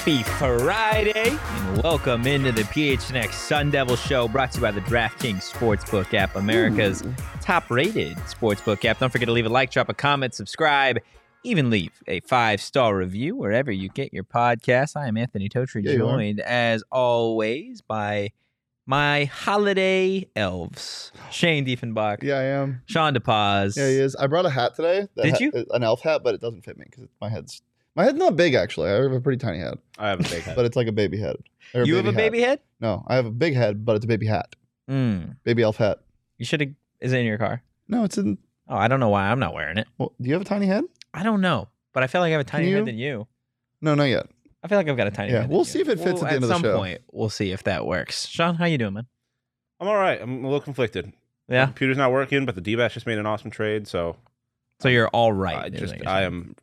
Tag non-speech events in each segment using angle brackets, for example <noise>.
Happy Friday and welcome into the PHNX Sun Devil Show brought to you by the DraftKings Sportsbook app, America's top rated sportsbook app. Don't forget to leave a like, drop a comment, subscribe, even leave a five star review wherever you get your podcast. I am Anthony Totri, Yeah, joined as always by my holiday elves Shane Diefenbach, Yeah, I am. Sean DePaz. Yeah, he is. I brought a hat today. Did hat- you? An elf hat, but it doesn't fit me because my head's my head's not big actually. I have a pretty tiny head, I have a big <laughs> head. but it's like a baby head. Or You have a hat. baby head? No, I have a big head, but it's a baby hat. Mm. Baby elf hat. You should have. Is it in your car? No, it's in. Oh, I don't know why I'm not wearing it. Well, do you have a tiny head? I don't know, but I feel like I have a tinier you? head than you. No, not yet. I feel like I've got a tiny Yeah, head. we'll you. see if it fits Well, at the end of the some show. point, we'll see if that works. Sean, how you doing, man? I'm all right. I'm a little conflicted. Yeah. Computer's not working, but the D-Bash just made an awesome trade, so So you're all right. I is just you're I saying. am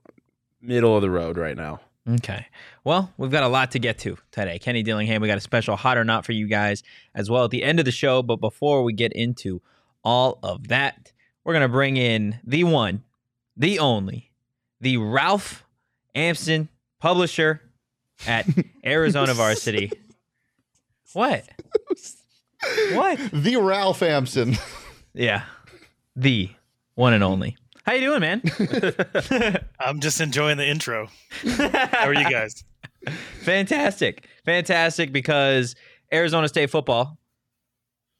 middle of the road right now. Okay. Well, we've got a lot to get to today. Kenny Dillingham, we got a special hot or not for you guys as well at the end of the show. But before we get into all of that, we're going to bring in the one, the only, the Ralph Amsden publisher at <laughs> Arizona Varsity. What? <laughs> What? The Ralph Amsden. Yeah. The one and only. How you doing, man? <laughs> I'm just enjoying the intro. How are you guys? <laughs> Fantastic. Fantastic because Arizona State football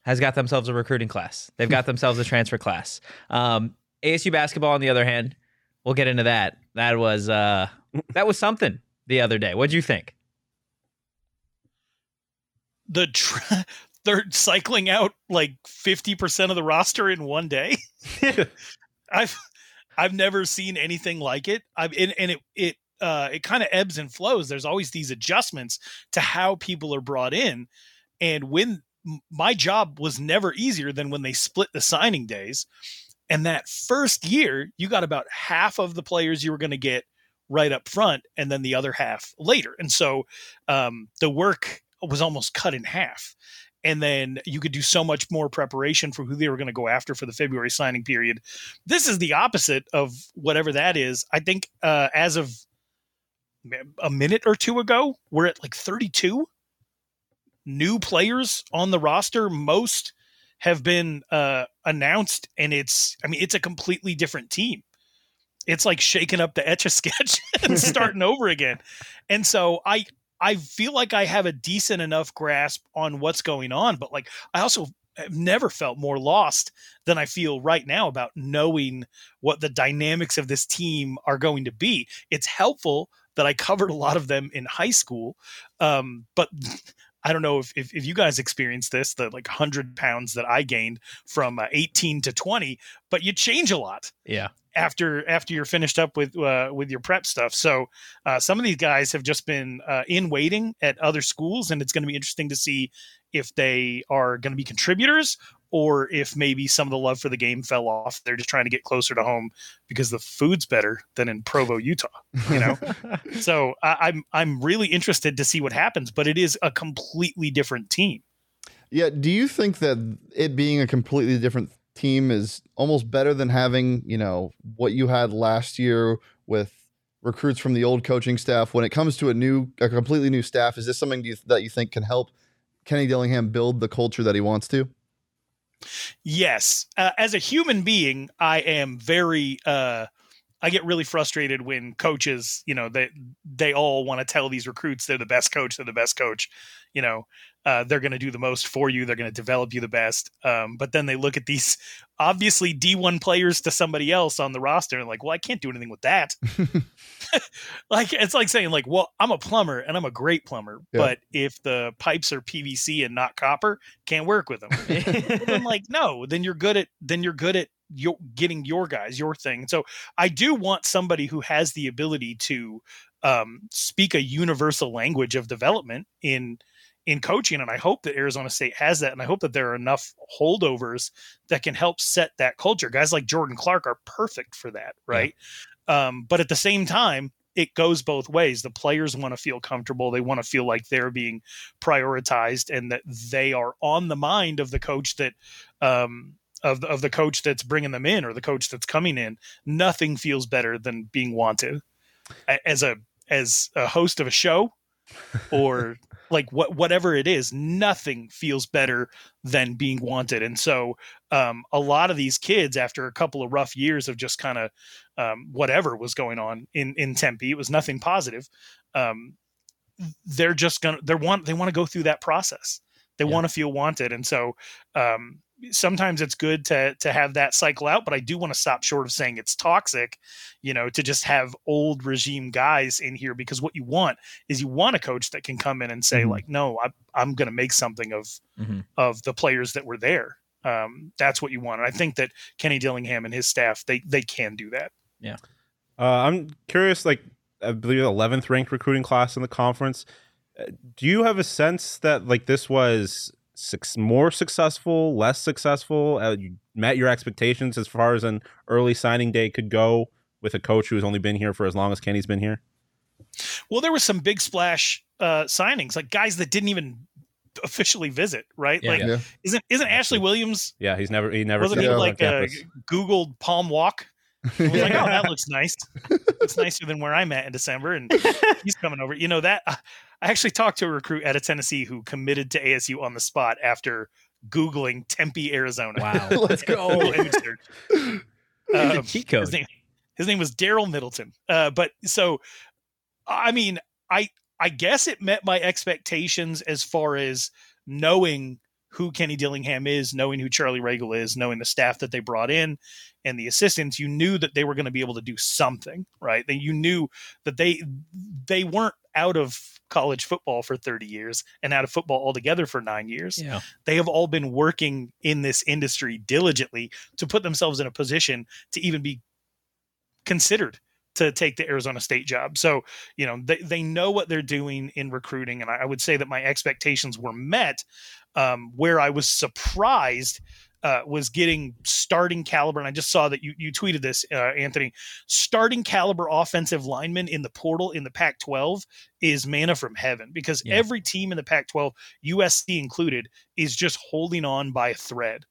has got themselves a recruiting class. They've got <laughs> themselves a transfer class. Um, ASU basketball, on the other hand, we'll get into that. That was uh, that was something the other day. What'd you think? The tr- they're cycling out like 50% of the roster in one day. I've I've never seen anything like it. I've and, and it it uh it kind of ebbs and flows. There's always these adjustments to how people are brought in. And when my job was never easier than when they split the signing days. And that first year, you got about half of the players you were going to get right up front and then the other half later. And so um, the work was almost cut in half. And then you could do so much more preparation for who they were going to go after for the February signing period. This is the opposite of whatever that is. I think uh, as of a minute or two ago, we're at like 32 new players on the roster. Most have been uh, announced, and it's I mean it's a completely different team. It's like shaking up the etch a sketch <laughs> and starting over again. And so I I feel like I have a decent enough grasp on what's going on, but like I also have never felt more lost than I feel right now about knowing what the dynamics of this team are going to be. It's helpful that I covered a lot of them in high school, um, but <laughs> I don't know if, if, if you guys experienced this, the like 100 pounds that I gained from uh, 18 to 20, but you change a lot Yeah. after after you're finished up with uh, with your prep stuff. So uh, some of these guys have just been uh, in waiting at other schools, and it's going to be interesting to see if they are going to be contributors or if maybe some of the love for the game fell off. They're just trying to get closer to home because the food's better than in Provo, Utah. You know, <laughs> so I, I'm I'm really interested to see what happens, but it is a completely different team. Yeah. Do you think that it being a completely different team is almost better than having, you know, what you had last year with recruits from the old coaching staff when it comes to a new, a completely new staff? Is this something do you, that you think can help Kenny Dillingham build the culture that he wants to? Yes. Uh, as a human being, I am very uh I get really frustrated when coaches, you know, they they all want to tell these recruits they're the best coach, they're the best coach. You know, uh, they're going to do the most for you. They're going to develop you the best. Um, but then they look at these <laughs> obviously D1 players to somebody else on the roster and like, well, I can't do anything with that. <laughs> <laughs> like it's like saying like, well, I'm a plumber and I'm a great plumber, Yeah. but if the pipes are PVC and not copper, can't work with them. Then like no then you're good at then you're good at your getting your guys your thing so i do want somebody who has the ability to um, speak a universal language of development in in coaching and i hope that arizona state has that and i hope that there are enough holdovers that can help set that culture. Guys like jordan clark are perfect for that right? Um, but at the same time it goes both ways. The players want to feel comfortable. They want to feel like they're being prioritized and that they are on the mind of the coach that um, of the, of the coach that's bringing them in or the coach that's coming in. Nothing feels better than being wanted as a as a host of a show <laughs> or like what whatever it is nothing feels better than being wanted. And so um, a lot of these kids after a couple of rough years of just kind of um, whatever was going on in in tempe it was nothing positive um, they're just gonna they want they want to go through that process. They Yeah. want to feel wanted. And so um, sometimes it's good to to have that cycle out but i do want to stop short of saying it's toxic you know to just have old regime guys in here because what you want is you want a coach that can come in and say Mhm. like no I, i'm going to make something of Mhm. of the players that were there um, that's what you want and i think that kenny dillingham and his staff they they can do that yeah Uh, I'm curious, like I believe 11th ranked recruiting class in the conference. Uh, Do you have a sense that like this was six, more successful, less successful? Uh, you met your expectations as far as an early signing day could go with a coach who's only been here for as long as Kenny's been here. well there was some big splash uh, signings like guys that didn't even officially visit right Yeah, like yeah. isn't isn't ashley williams Yeah, he's never he never wasn't he like uh, googled palm walk <laughs> I was like, oh, that <laughs> looks nice. It's nicer than where I'm at in December, and <laughs> he's coming over. You know that I actually talked to a recruit out of Tennessee who committed to ASU on the spot after googling Tempe, Arizona. Wow. <laughs> Let's <laughs> go. Google image search. It's a Um, cheat code. His name, his name was Daryl Middleton. Uh, but so, I mean, I I guess it met my expectations as far as knowing who Kenny Dillingham is, knowing who Charlie Ragle is, knowing the staff that they brought in and the assistants. You knew that they were going to be able to do something, right? That you knew that they they weren't out of college football for 30 years and out of football altogether for nine years Yeah. they have all been working in this industry diligently to put themselves in a position to even be considered to take the Arizona State job. So, you know, they, they know what they're doing in recruiting. And I, I would say that my expectations were met. Um, where I was surprised uh, was getting starting caliber. And I just saw that you, you tweeted this, uh, Anthony. Starting caliber offensive linemen in the portal in the Pac 12 is manna from heaven because Yeah. every team in the Pac 12, USC included, is just holding on by a thread.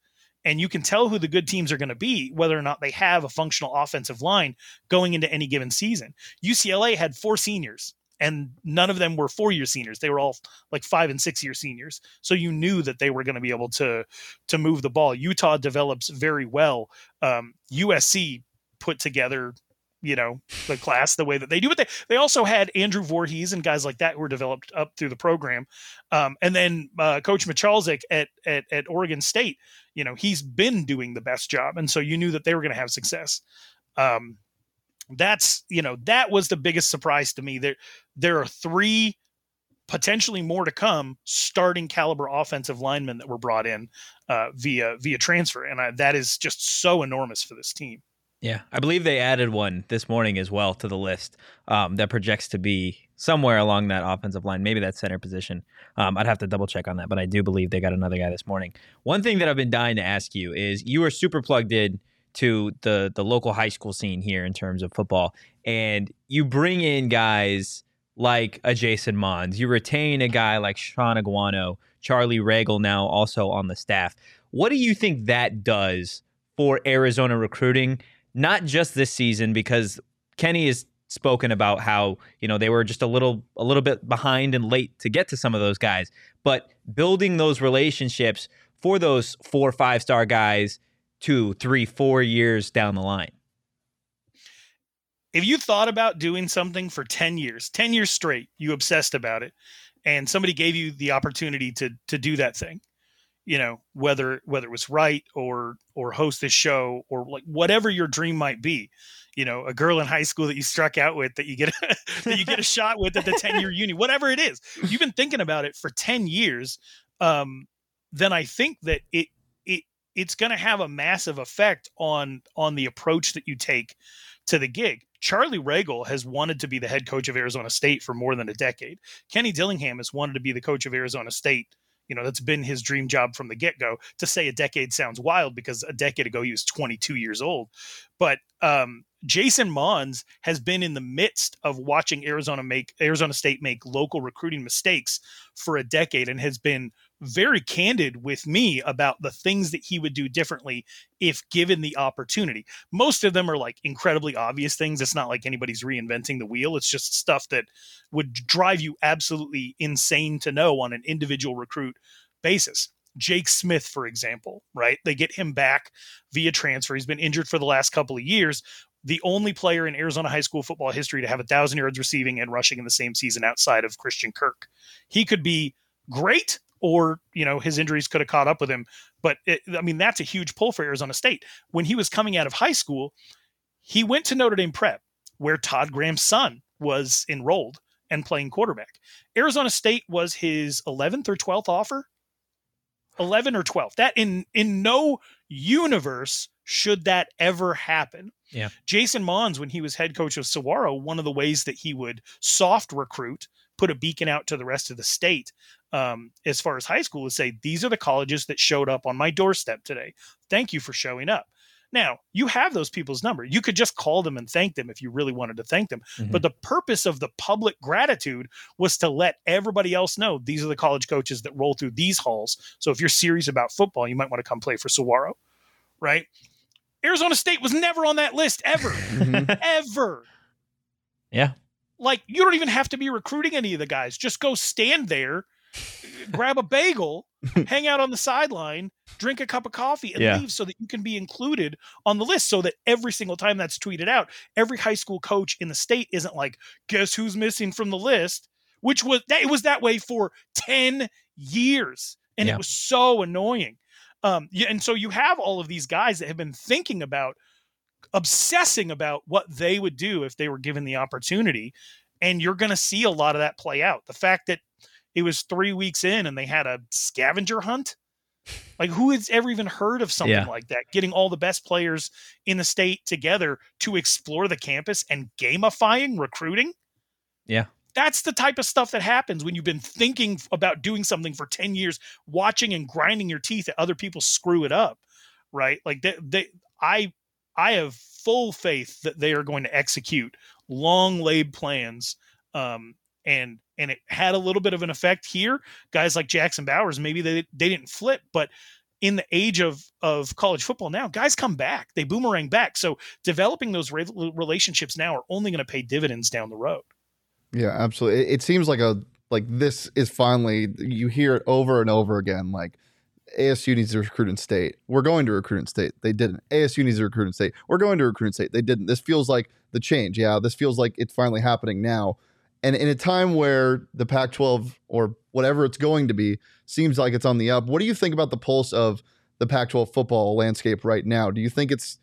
And you can tell who the good teams are going to be, whether or not they have a functional offensive line going into any given season. UCLA had four seniors, and none of them were four year seniors. They were all like five and six year seniors. So you knew that they were going to be able to to move the ball. Utah develops very well. Um, USC put together, you know, the class the way that they do. But they they also had Andrew Vorhees and guys like that who were developed up through the program. Um, and then uh, Coach Michalczik at, at at Oregon State, you know, he's been doing the best job, and so you knew that they were going to have success. Um, that's you know that was the biggest surprise to me. There there are three potentially more to come starting caliber offensive linemen that were brought in uh, via via transfer, and I, that is just so enormous for this team. Yeah, I believe they added one this morning as well to the list um, that projects to be somewhere along that offensive line, maybe that center position. Um, I'd have to double check on that, but I do believe they got another guy this morning. One thing that I've been dying to ask you is you are super plugged in to the the local high school scene here in terms of football, and you bring in guys like a Jason Mohns. You retain a guy like Shaun Aguano, Charlie Ragle now also on the staff. What do you think that does for Arizona recruiting? not just this season because Kenny is spoken about how you know they were just a little a little bit behind and late to get to some of those guys but building those relationships for those four five star guys two three four years down the line. If you thought about doing something for 10 years 10 years straight you obsessed about it and somebody gave you the opportunity to to do that thing you know whether whether it was right or or host this show or like whatever your dream might be you know a girl in high school that you struck out with that you get a, <laughs> that you get a <laughs> shot with at the 10 year uni whatever it is. You've been thinking about it for 10 years um then i think that it it's going to have a massive effect on on the approach that you take to the gig. Charlie Ragle has wanted to be the head coach of Arizona State for more than a decade. Kenny Dillingham has wanted to be the coach of Arizona State. You know that's been his dream job from the get-go. To say a decade sounds wild because a decade ago he was 22 years old. But um, jason mohns has been in the midst of watching arizona make arizona state make local recruiting mistakes for a decade and has been very candid with me about the things that he would do differently if given the opportunity. Most of them are like incredibly obvious things. It's not like anybody's reinventing the wheel. It's just stuff that would drive you absolutely insane to know on an individual recruit basis. Jake Smith, for example, right? They get him back via transfer. He's been injured for the last couple of years. The only player in Arizona high school football history to have a thousand yards receiving and rushing in the same season outside of Christian Kirk. He could be great or you know his injuries could have caught up with him. But it, I mean, that's a huge pull for Arizona State. When he was coming out of high school, he went to Notre Dame Prep, where Todd Graham's son was enrolled and playing quarterback. Arizona State was his 11th or 12th offer. 11 or 12. That in in no universe should that ever happen. Yeah. Jason Mohns, when he was head coach of Saguaro, one of the ways that he would soft recruit, put a beacon out to the rest of the state, um, as far as high school is say these are the colleges that showed up on my doorstep today. Thank you for showing up. Now, you have those people's number. You could just call them and thank them if you really wanted to thank them. Mm-hmm. But the purpose of the public gratitude was to let everybody else know these are the college coaches that roll through these halls. So if you're serious about football, you might want to come play for Saguaro, right? Arizona State was never on that list ever, mm-hmm. <laughs> ever. Yeah. Like you don't even have to be recruiting any of the guys. Just go stand there grab a bagel, <laughs> hang out on the sideline, drink a cup of coffee, and yeah. leave so that you can be included on the list. So that every single time that's tweeted out, every high school coach in the state isn't like, guess who's missing from the list? Which was that it was that way for 10 years. And yeah. it was so annoying. Um, and so you have all of these guys that have been thinking about obsessing about what they would do if they were given the opportunity. And you're going to see a lot of that play out. The fact that it was three weeks in and they had a scavenger hunt. Like who has ever even heard of something yeah. like that? Getting all the best players in the state together to explore the campus and gamifying recruiting. Yeah. That's the type of stuff that happens when you've been thinking about doing something for 10 years, watching and grinding your teeth at other people screw it up. Right. Like they, they I I have full faith that they are going to execute long laid plans um, and and it had a little bit of an effect here. Guys like Jackson Bowers, maybe they they didn't flip, but in the age of of college football now, guys come back, they boomerang back. So developing those re- relationships now are only going to pay dividends down the road. Yeah, absolutely. It, it seems like a like this is finally you hear it over and over again. Like ASU needs to recruit in state. We're going to recruit in state. They didn't. ASU needs to recruit in state. We're going to recruit in state. They didn't. This feels like the change. Yeah, this feels like it's finally happening now. And in a time where the Pac 12 or whatever it's going to be seems like it's on the up, what do you think about the pulse of the Pac 12 football landscape right now? Do you think it's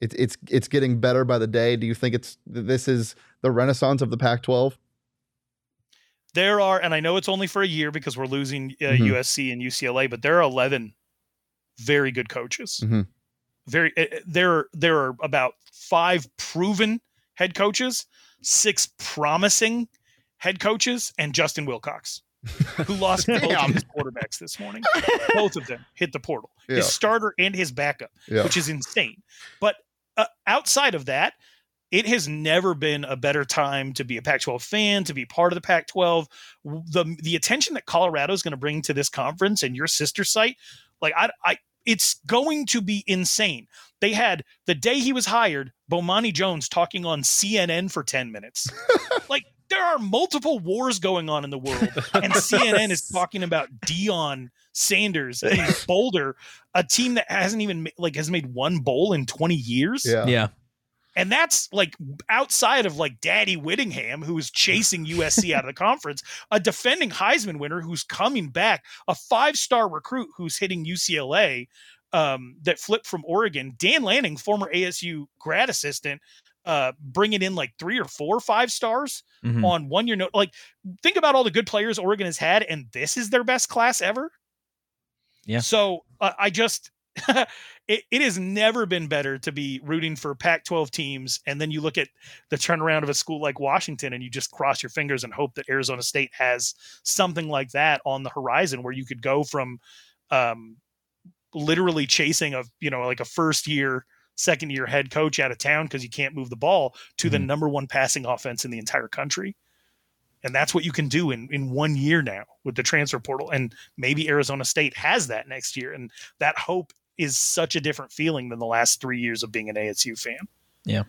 it's it's it's getting better by the day? Do you think it's this is the renaissance of the Pac 12? There are, and I know it's only for a year because we're losing uh, mm-hmm. USC and UCLA, but there are 11 very good coaches. Mm-hmm. Very, uh, there, there are about five proven head coaches six promising head coaches and Justin Wilcox, who lost <laughs> both of his quarterbacks this morning. both of them hit the portal. Yeah. His starter and his backup, yeah. which is insane. But uh, outside of that, it has never been a better time to be a Pac-12 fan, to be part of the Pac-12. The the attention that Colorado is going to bring to this conference and your sister site, like I, I it's going to be insane. They had the day he was hired, Bomani Jones talking on CNN for 10 minutes. <laughs> like there are multiple wars going on in the world, and <laughs> CNN is talking about Deion Sanders in <laughs> Boulder, a team that hasn't even like has made one bowl in 20 years. Yeah. Yeah. And that's like outside of like Daddy Whittingham, who's chasing USC out of the conference, a defending Heisman winner who's coming back, a five star recruit who's hitting UCLA um, that flipped from Oregon, Dan Lanning, former ASU grad assistant, uh, bringing in like three or four five stars Mhm. on one year note. Like, think about all the good players Oregon has had, and this is their best class ever. Yeah. So uh, I just, <laughs> it, it has never been better to be rooting for Pac 12 teams. And then you look at the turnaround of a school like Washington and you just cross your fingers and hope that Arizona State has something like that on the horizon where you could go from um, literally chasing a, you know, like a first year, second year head coach out of town because you can't move the ball to the Mhm. number one passing offense in the entire country. And that's what you can do in, in one year now with the transfer portal. And maybe Arizona State has that next year. And that hope is such a different feeling than the last three years of being an ASU fan. Yeah.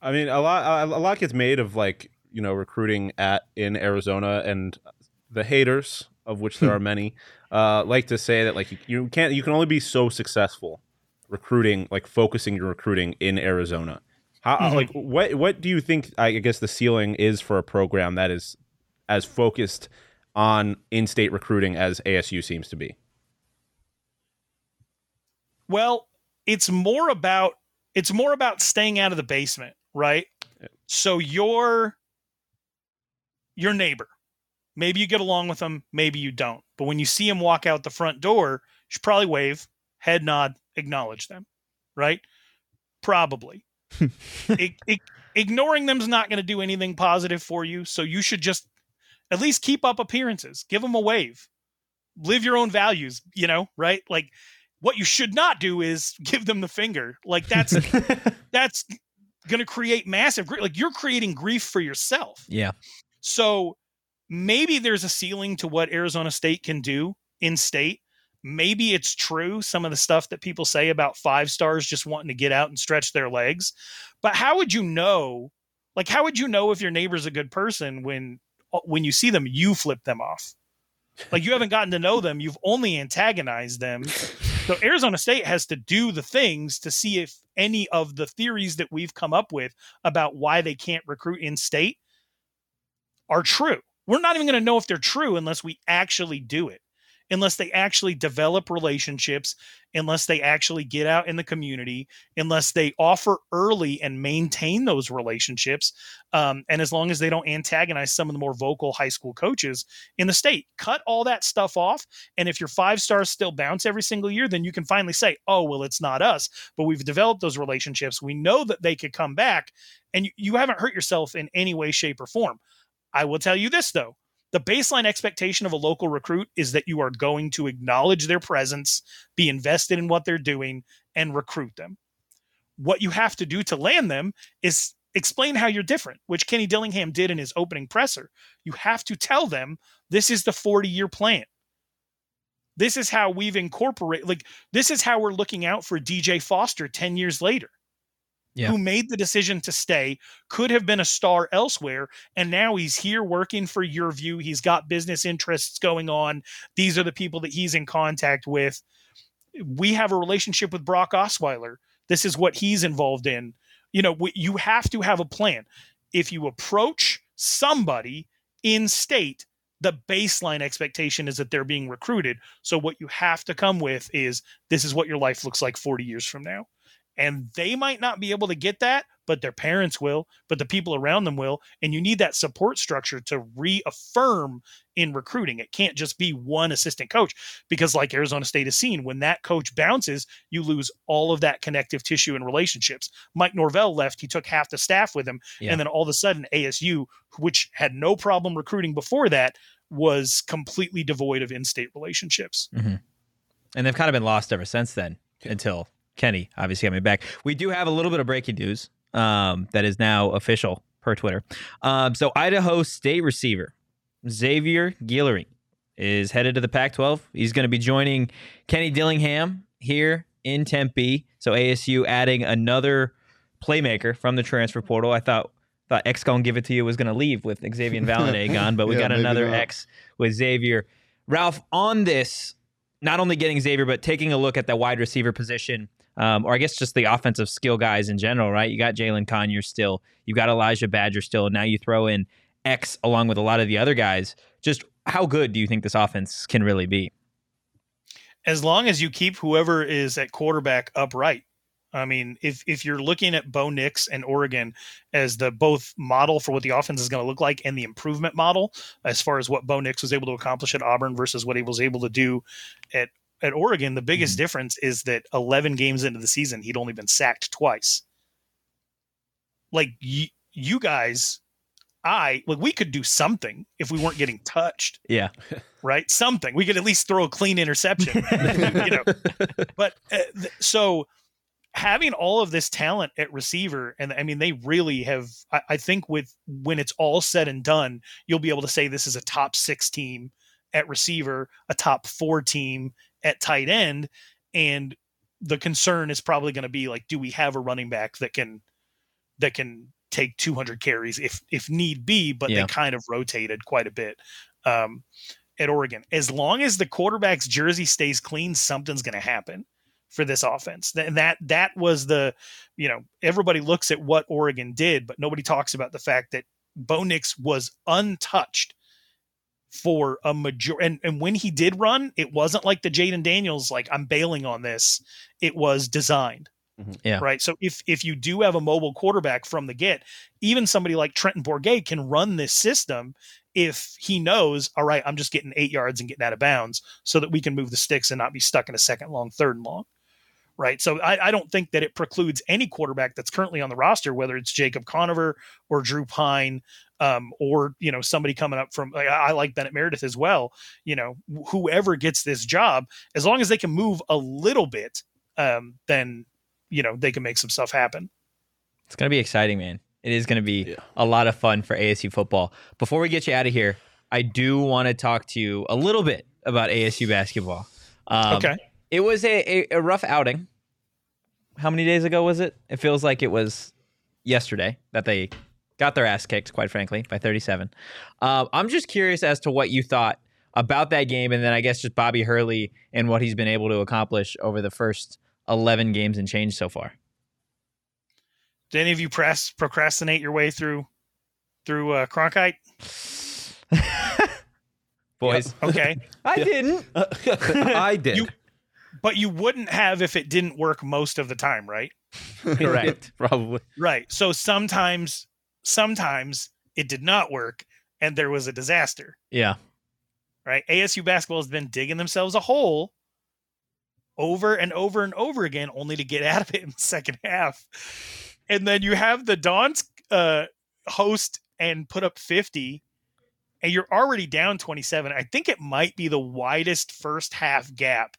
I mean, a lot a lot gets made of like you know recruiting at in Arizona, and the haters, of which there are many, uh, like to say that like you, you can't you can only be so successful recruiting like focusing your recruiting in Arizona. How Mhm. like what what do you think? I guess the ceiling is for a program that is as focused on in-state recruiting as ASU seems to be. Well, it's more about it's more about staying out of the basement, right? Yeah. So your your neighbor, maybe you get along with them, maybe you don't. But when you see him walk out the front door, you should probably wave, head nod, acknowledge them, right? Probably. <laughs> Ignoring them is not going to do anything positive for you. So you should just at least keep up appearances, give them a wave, live your own values, you know, right? Like what you should not do is <laughs> give them the finger. Like that's <laughs> that's going to create massive grief. Like you're creating grief for yourself. Yeah. So maybe there's a ceiling to what Arizona State can do in state. Maybe it's true some of the stuff that people say about five stars just wanting to get out and stretch their legs. But how would you know? Like how would you know if your neighbor's a good person when uh, when you see them you flip them off? Like you haven't gotten to know them, you've only antagonized them. So Arizona State has to do the things to see if any of the theories that we've come up with about why they can't recruit in state are true. We're not even going to know if they're true unless we actually do it. Unless they actually develop relationships, unless they actually get out in the community, unless they offer early and maintain those relationships, um, and as long as they don't antagonize some of the more vocal high school coaches in the state, cut all that stuff off. And if your five stars still bounce every single year, then you can finally say, oh, well, it's not us, but we've developed those relationships. We know that they could come back, and you, you haven't hurt yourself in any way, shape, or form. I will tell you this, though. The baseline expectation of a local recruit is that you are going to acknowledge their presence, be invested in what they're doing, and recruit them. What you have to do to land them is explain how you're different, which Kenny Dillingham did in his opening presser. You have to tell them this is the 40 year plan. This is how we've incorporated, like, this is how we're looking out for DJ Foster 10 years later, Yeah. who made the decision to stay, could have been a star elsewhere. And now he's here working for your view. He's got business interests going on. These are the people that he's in contact with. We have a relationship with Brock Osweiler. This is what he's involved in. You know, you have to have a plan. If you approach somebody in state, the baseline expectation is that they're being recruited. So what you have to come with is this is what your life looks like 40 years from now. And they might not be able to get that, but their parents will, but the people around them will. And you need that support structure to reaffirm in recruiting. It can't just be one assistant coach because, like Arizona State has seen, when that coach bounces, you lose all of that connective tissue and relationships. Mike Norvell left, he took half the staff with him. Yeah. And then all of a sudden, ASU, which had no problem recruiting before that, was completely devoid of in state relationships. Mm-hmm. and they've kind of been lost ever since then until Kenny obviously got me back. We do have a little bit of breaking news um, that is now official per Twitter. Um, so Idaho State receiver Xavier Guillory is headed to the Pac-12. He's going to be joining Kenny Dillingham here in Tempe. So ASU adding another playmaker from the transfer portal. I thought thought X gonna give it to you was gonna leave with Xavier Valladay <laughs> gone, but we Yeah, got another not. X with Xavier. Ralph, on this, not only getting Xavier, but taking a look at the wide receiver position, um, or I guess just the offensive skill guys in general, right? You got Jalin Conyers still, you got Elijah Badger still, and now you throw in X along with a lot of the other guys. Just how good do you think this offense can really be? as long as you keep whoever is at quarterback upright. I mean, if if you're looking at Bo Nix and Oregon as the both model for what the offense is going to look like and the improvement model as far as what Bo Nix was able to accomplish at Auburn versus what he was able to do at at Oregon, the biggest difference is that 11 games into the season, he'd only been sacked twice. Like y- you guys, I like we could do something if we weren't getting touched Yeah. <laughs> right? Something we could at least throw a clean interception, <laughs> you know. But uh, th- so having all of this talent at receiver, and I mean, they really have. I, I think with when it's all said and done, you'll be able to say this is a top six team at receiver, a top four team at tight end, and the concern is probably going to be like, do we have a running back that can that can take 200 carries if if need be? But Yeah. they kind of rotated quite a bit. Um, at Oregon. As long as the quarterback's jersey stays clean, something's going to happen for this offense. And that that was the, you know, everybody looks at what Oregon did, but nobody talks about the fact that Bo Nix was untouched for a major and, and when he did run, it wasn't like the Jayden Daniels, like I'm bailing on this. It was designed. Mm-hmm. Yeah. Right. So if if you do have a mobile quarterback from the get, even somebody like Trenton Bourguet can run this system if he knows, all right, I'm just getting eight yards and getting out of bounds so that we can move the sticks and not be stuck in a second long, third and long. Right. So I, I don't think that it precludes any quarterback that's currently on the roster, whether it's Jacob Conover or Drew Pyne, um, or, you know, somebody coming up from, like, I I like Bennett Meredith as well. You know, whoever gets this job, as long as they can move a little bit, um, then, you know, they can make some stuff happen. It's gonna be exciting, man. It is gonna be Yeah. a lot of fun for ASU football. Before we get you out of here, I do want to talk to you a little bit about ASU basketball. Um, Okay. It was a, a, a rough outing. How many days ago was it? It feels like it was yesterday that they got their ass kicked, quite frankly, by 37. Um, I'm just curious as to what you thought about that game, and then I guess just Bobby Hurley and what he's been able to accomplish over the first 11 games and change so far. Did any of you press procrastinate your way through through uh, Cronkite? <laughs> Boys, Okay, <laughs> I didn't. <laughs> I did. You- but you wouldn't have if it didn't work most of the time, right? <laughs> Correct. <laughs> Probably. Right. So sometimes, sometimes it did not work, and there was a disaster. Yeah. Right. ASU basketball has been digging themselves a hole over and over and over again, only to get <laughs> out of it in the second half. And then you have the Dons uh, host and put up 50, and you're already down 27. I think it might be the widest first half gap.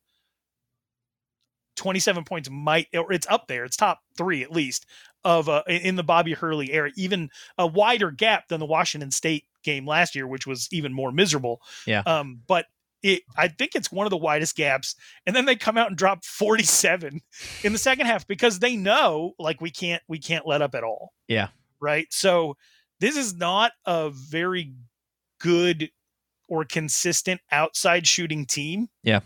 27 points might, or it's up there. It's top three at least of uh, in the Bobby Hurley era, even a wider gap than the Washington State game last year, which was even more miserable. Yeah. Um, but it, I think it's one of the widest gaps. And then they come out and drop 47 in the second half because they know like we can't we can't let up at all. Yeah. Right. So this is not a very good or consistent outside shooting team. Yeah.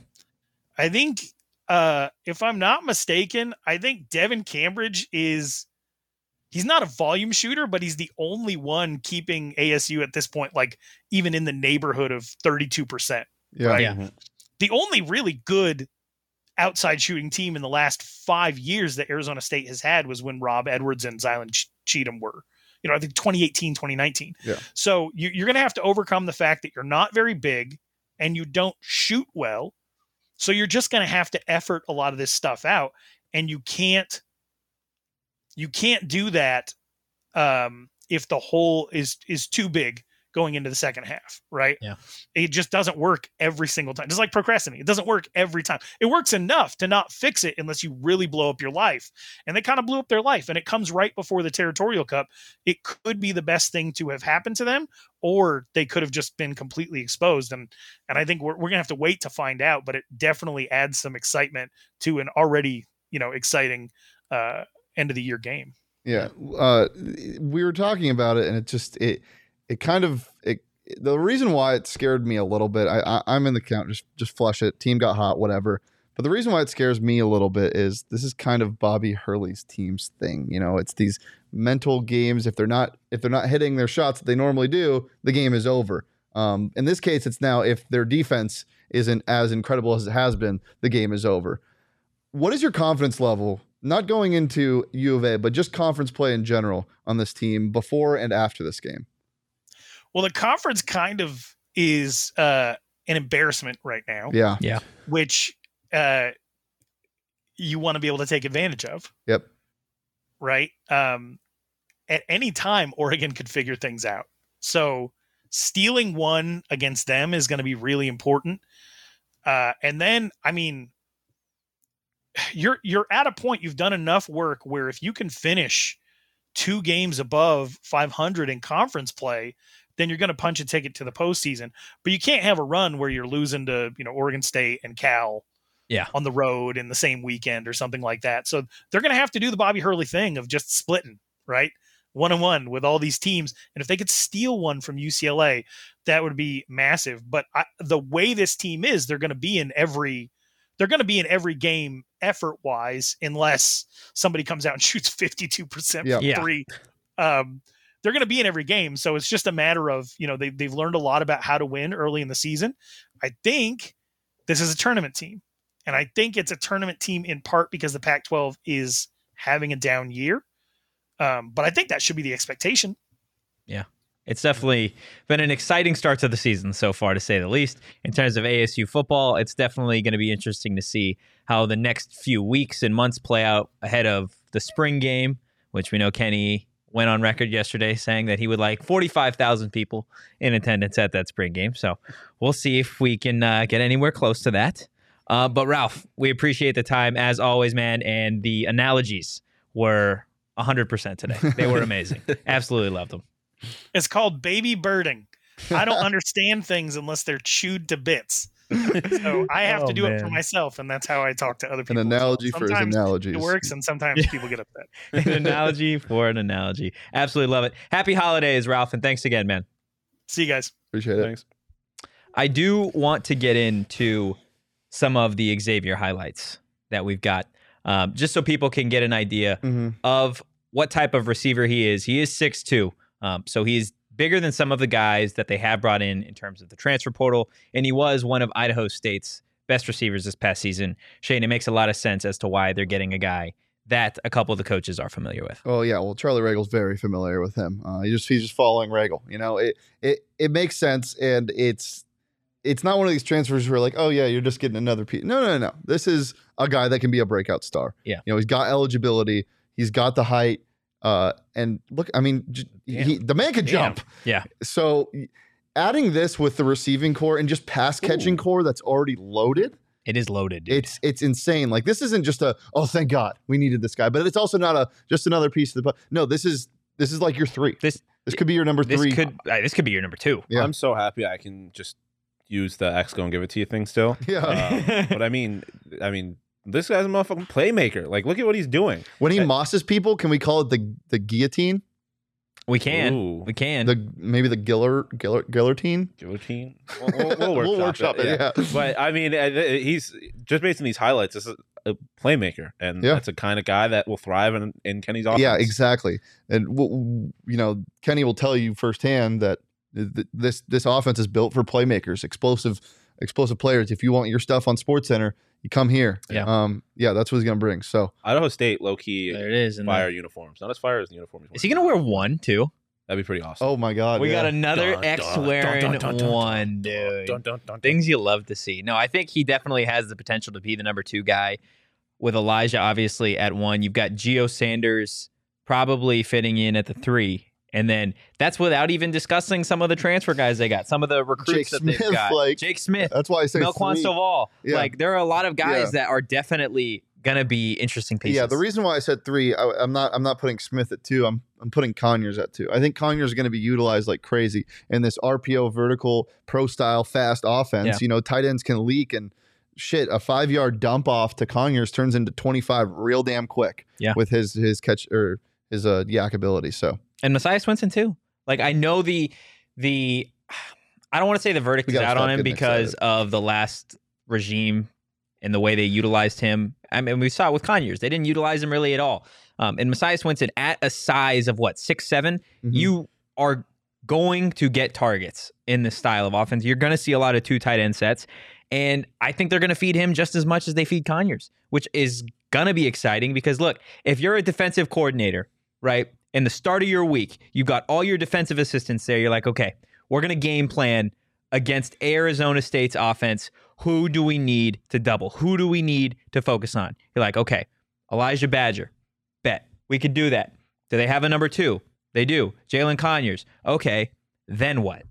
I think uh if I'm not mistaken, I think Devan Cambridge is he's not a volume shooter, but he's the only one keeping ASU at this point like even in the neighborhood of 32%. Yeah. Right. Yeah. The only really good outside shooting team in the last 5 years that Arizona State has had was when Rob Edwards and Zylan Cheatham were you know, I think 2018, 2019. Yeah. So you, you're going to have to overcome the fact that you're not very big and you don't shoot well. So you're just going to have to effort a lot of this stuff out, and you can't you can't do that um, if the hole is is too big going into the second half, right? Yeah. It just doesn't work every single time. Just like procrastinating, it doesn't work every time. It works enough to not fix it unless you really blow up your life. And they kind of blew up their life, and it comes right before the Territorial Cup. It could be the best thing to have happened to them, or they could have just been completely exposed. And and I think we're we're gonna have to wait to find out. But it definitely adds some excitement to an already you know exciting uh, end of the year game. Yeah, uh, we were talking about it, and it just it it kind of it. The reason why it scared me a little bit, I, I I'm in the count, just just flush it. Team got hot, whatever. But the reason why it scares me a little bit is this is kind of Bobby Hurley's team's thing. You know, it's these mental games. If they're not if they're not hitting their shots that they normally do, the game is over. Um, in this case, it's now if their defense isn't as incredible as it has been, the game is over. What is your confidence level not going into U of A, but just conference play in general on this team before and after this game? Well, the conference kind of is uh, an embarrassment right now. Yeah. Yeah. Which uh, you want to be able to take advantage of. Yep. Right. Um, at any time, Oregon could figure things out. So stealing one against them is going to be really important. Uh, and then, I mean, you're you're at a point you've done enough work where if you can finish two games above 500 in conference play, then you're going to punch a ticket to the postseason. But you can't have a run where you're losing to you know Oregon State and Cal, Yeah. on the road in the same weekend or something like that. So they're going to have to do the Bobby Hurley thing of just splitting right one on one with all these teams. And if they could steal one from UCLA, that would be massive. But I, the way this team is, they're going to be in every they're going to be in every game effort wise, unless somebody comes out and <laughs> shoots 52% Yeah. from Yeah. three. Um, they're going to be in every game. So it's just a matter of, you know, they, they've learned a lot about how to win early in the season. I think this is a tournament team. And I think it's a tournament team in part because the Pac 12 is having a down year. Um, but I think that should be the expectation. Yeah. It's definitely been an exciting start to the season so far, to say the least. In terms of ASU football, it's definitely going to be interesting to see how the next few weeks and months play out ahead of the spring game, which we know Kenny went on record yesterday saying that he would like 45,000 people in attendance at that spring game. So we'll see if we can uh, get anywhere close to that. Uh, but Ralph, we appreciate the time as always, man. And the analogies were 100% today. They were amazing. <laughs> Absolutely loved them. It's called baby birding. I don't <laughs> understand things unless they're chewed to bits. <laughs> So I have Oh, to do it for myself, and that's how I talk to other people. An well. analogy for his Sometimes analogies. It works, and sometimes people get upset. <laughs> an analogy for an analogy. Absolutely love it. Happy holidays, Ralph, and thanks again, man. See you guys. Appreciate it. Thanks. I do want to get into some of the Xavier highlights that we've got, um, just so people can get an idea hmm of what type of receiver he is. He is 6'2, um, so he's bigger than some of the guys that they have brought in in terms of the transfer portal, and he was one of Idaho State's best receivers this past season. Shane, it makes a lot of sense as to why they're getting a guy that a couple of the coaches are familiar with. Oh yeah, well Charlie Ragle's very familiar with him. Uh, he just he's just following Ragle. You know, it it it makes sense, and it's it's not one of these transfers where like, oh yeah, you're just getting another piece. No, no, no, no. This is a guy that can be a breakout star. Yeah. you know, he's got eligibility, he's got the height, uh, and look, I mean, j- he, the man could Damn. jump. Yeah. So adding this with the receiving corps and just pass catching corps that's already loaded. It is loaded. Dude. It's it's insane. Like this isn't just a oh thank God we needed this guy, but it's also not a just another piece of the pu- no. This is this is like your three. This- this could be your number this three. could uh, this could be your number two. Yeah. I'm so happy I can just use the X go and give it to you thing still. <laughs> yeah. Uh, but I mean, I mean, this guy's a motherfucking playmaker. Like, look at what he's doing. when he Uh, mosses people, can we call it the the guillotine? We can. Ooh. We can. The maybe the giller giller guillotine. Guillotine. <laughs> We'll, we'll, we'll workshop, it. Yeah. yeah. But I mean, he's just based on these highlights. This is a playmaker, and Yeah. that's a kind of guy that will thrive in, in Kenny's offense. Yeah, exactly. And w- w- you know, Kenny will tell you firsthand that th- this this offense is built for playmakers, explosive explosive players. If you want your stuff on Sports Center, you come here. Yeah. Um. Yeah, that's what he's gonna bring. So Idaho State, low key there it is. And fire uniforms. Not as fire as the uniforms. is he gonna wear one too? That'd be pretty awesome. Oh my God! we yeah. got another Dun, X dun, wearing dun, one, dun, dude. Things you love to see. No, I think he definitely has the potential to be the number two guy. With Elijah obviously at one, you've got Geo Sanders probably fitting in at the three, And then that's without even discussing some of the transfer guys they got, some of the recruits Jake that they've got. like- Jake Smith, That's why I say Melquan. Stovall. Yeah. Like there are a lot of guys Yeah. that are definitely gonna be interesting pieces. Yeah, the reason why I said three, I, I'm not. I'm not putting Smith at two. I'm. I'm putting Conyers at two. I think Conyers is going to be utilized like crazy in this RPO vertical pro style fast offense. Yeah. You know, tight ends can leak and shit. A five yard dump off to Conyers turns into 25 real damn quick. Yeah. with his his catch or his uh yak ability. So and Messiah Swinson too. Like I know the the I don't want to say the verdict is out on him because of the last regime and the way they utilized him. I mean, we saw it with Conyers; they didn't utilize him really at all. Um, and Messiah Swinson, at a size of what six seven, Mhm. you are going to get targets in this style of offense. You're going to see a lot of two tight end sets, and I think they're going to feed him just as much as they feed Conyers, which is going to be exciting because look, if you're a defensive coordinator, right, in the start of your week, you've got all your defensive assistants there. You're like, okay, we're going to game plan against Arizona State's offense. Who do we need to double? Who do we need to focus on? You're like, okay, Elijah Badger, bet we could do that. Do they have a number two? They do. Jalin Conyers. Okay, then what?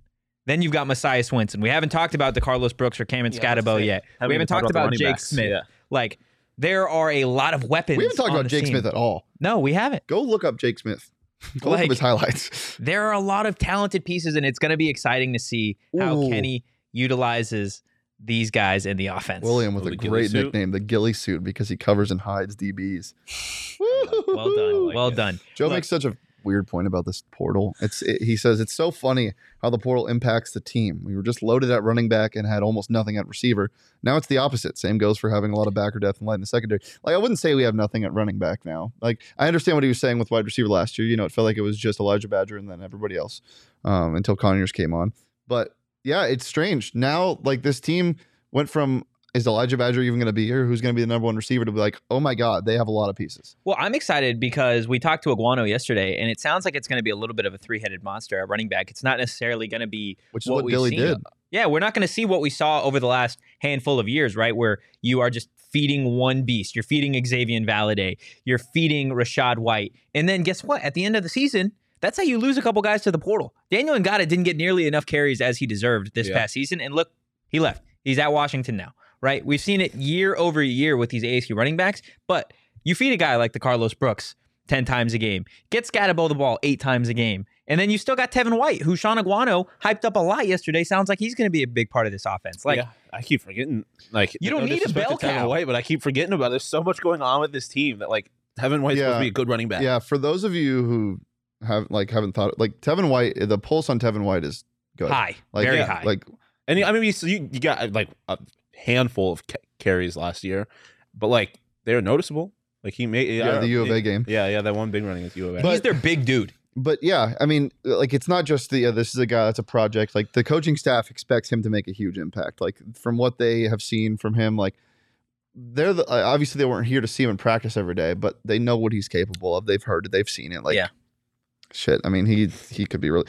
Then you've got Messiah Swinson. We haven't talked about DeCarlos Brooks or Cameron Yeah, it. yet. Haven't we haven't talked talked about about Jake backs. Smith. Yeah. Like there are a lot of weapons. we haven't talked on about Jake team. Smith at all. No, we haven't. Go look up Jake Smith. Go look up his highlights. <laughs> There are a lot of talented pieces, and it's going to be exciting to see how Ooh. Kenny utilizes these guys in the offense. William with Oh, a great suit? nickname, the Gilly Suit, because he covers and hides DBs. <laughs> Well done. like well it. done. Joe Look, makes such a weird point about this portal. It's it, he says it's so funny how the portal impacts the team. We were just loaded at running back and had almost nothing at receiver. Now it's the opposite. Same goes for having a lot of backer depth and light in the secondary. Like I wouldn't say we have nothing at running back now. Like I understand what he was saying with wide receiver last year. You know, it felt like it was just Elijah Badger and then everybody else um, until Conyers came on. But yeah, it's strange now. Like this team went from is Elijah Badger even going to be here? Who's going to be the number one receiver? To be like, oh my god, they have a lot of pieces. Well, I'm excited because we talked to Aguano yesterday, and it sounds like it's going to be a little bit of a three-headed monster at running back. It's not necessarily going to be Which is what Billy seen. did. Yeah, we're not going to see what we saw over the last handful of years, right? Where you are just feeding one beast. You're feeding Xazavian Valladay. You're feeding Rachaad White. And then guess what? At the end of the season, that's how you lose a couple guys to the portal. Daniyel Ngata didn't get nearly enough carries as he deserved this Yeah. past season. And look, he left. He's at Washington now, right? We've seen it year over year with these ASU running backs, but you feed a guy like DeCarlos Brooks 10 times a game, get Skattebo the ball eight times a game, and then you still got Tevin White, who Shaun Aguano hyped up a lot yesterday. Sounds like he's going to be a big part of this offense. Like, yeah, I keep forgetting. Like You don't no need a disrespect bell to Tevin. White, but I keep forgetting about. it. There's so much going on with this team that like Tevin White's supposed to be a good running back. Yeah, for those of you who have like haven't thought like Tevin White, the pulse on Tevin White is good. high, Like, very yeah, high. Like and I mean, you, you, you got like a handful of ca- carries last year, but like they're noticeable. Like he made yeah, the U of A game. Yeah, yeah, that one big running with U of A. he's their big dude. But yeah, I mean, like it's not just the uh, this is a guy that's a project. Like the coaching staff expects him to make a huge impact. Like from what they have seen from him, like they're the, uh, obviously they weren't here to see him in practice every day, but they know what he's capable of. They've heard it, they've seen it. Like Yeah. shit. I mean, he he could be really.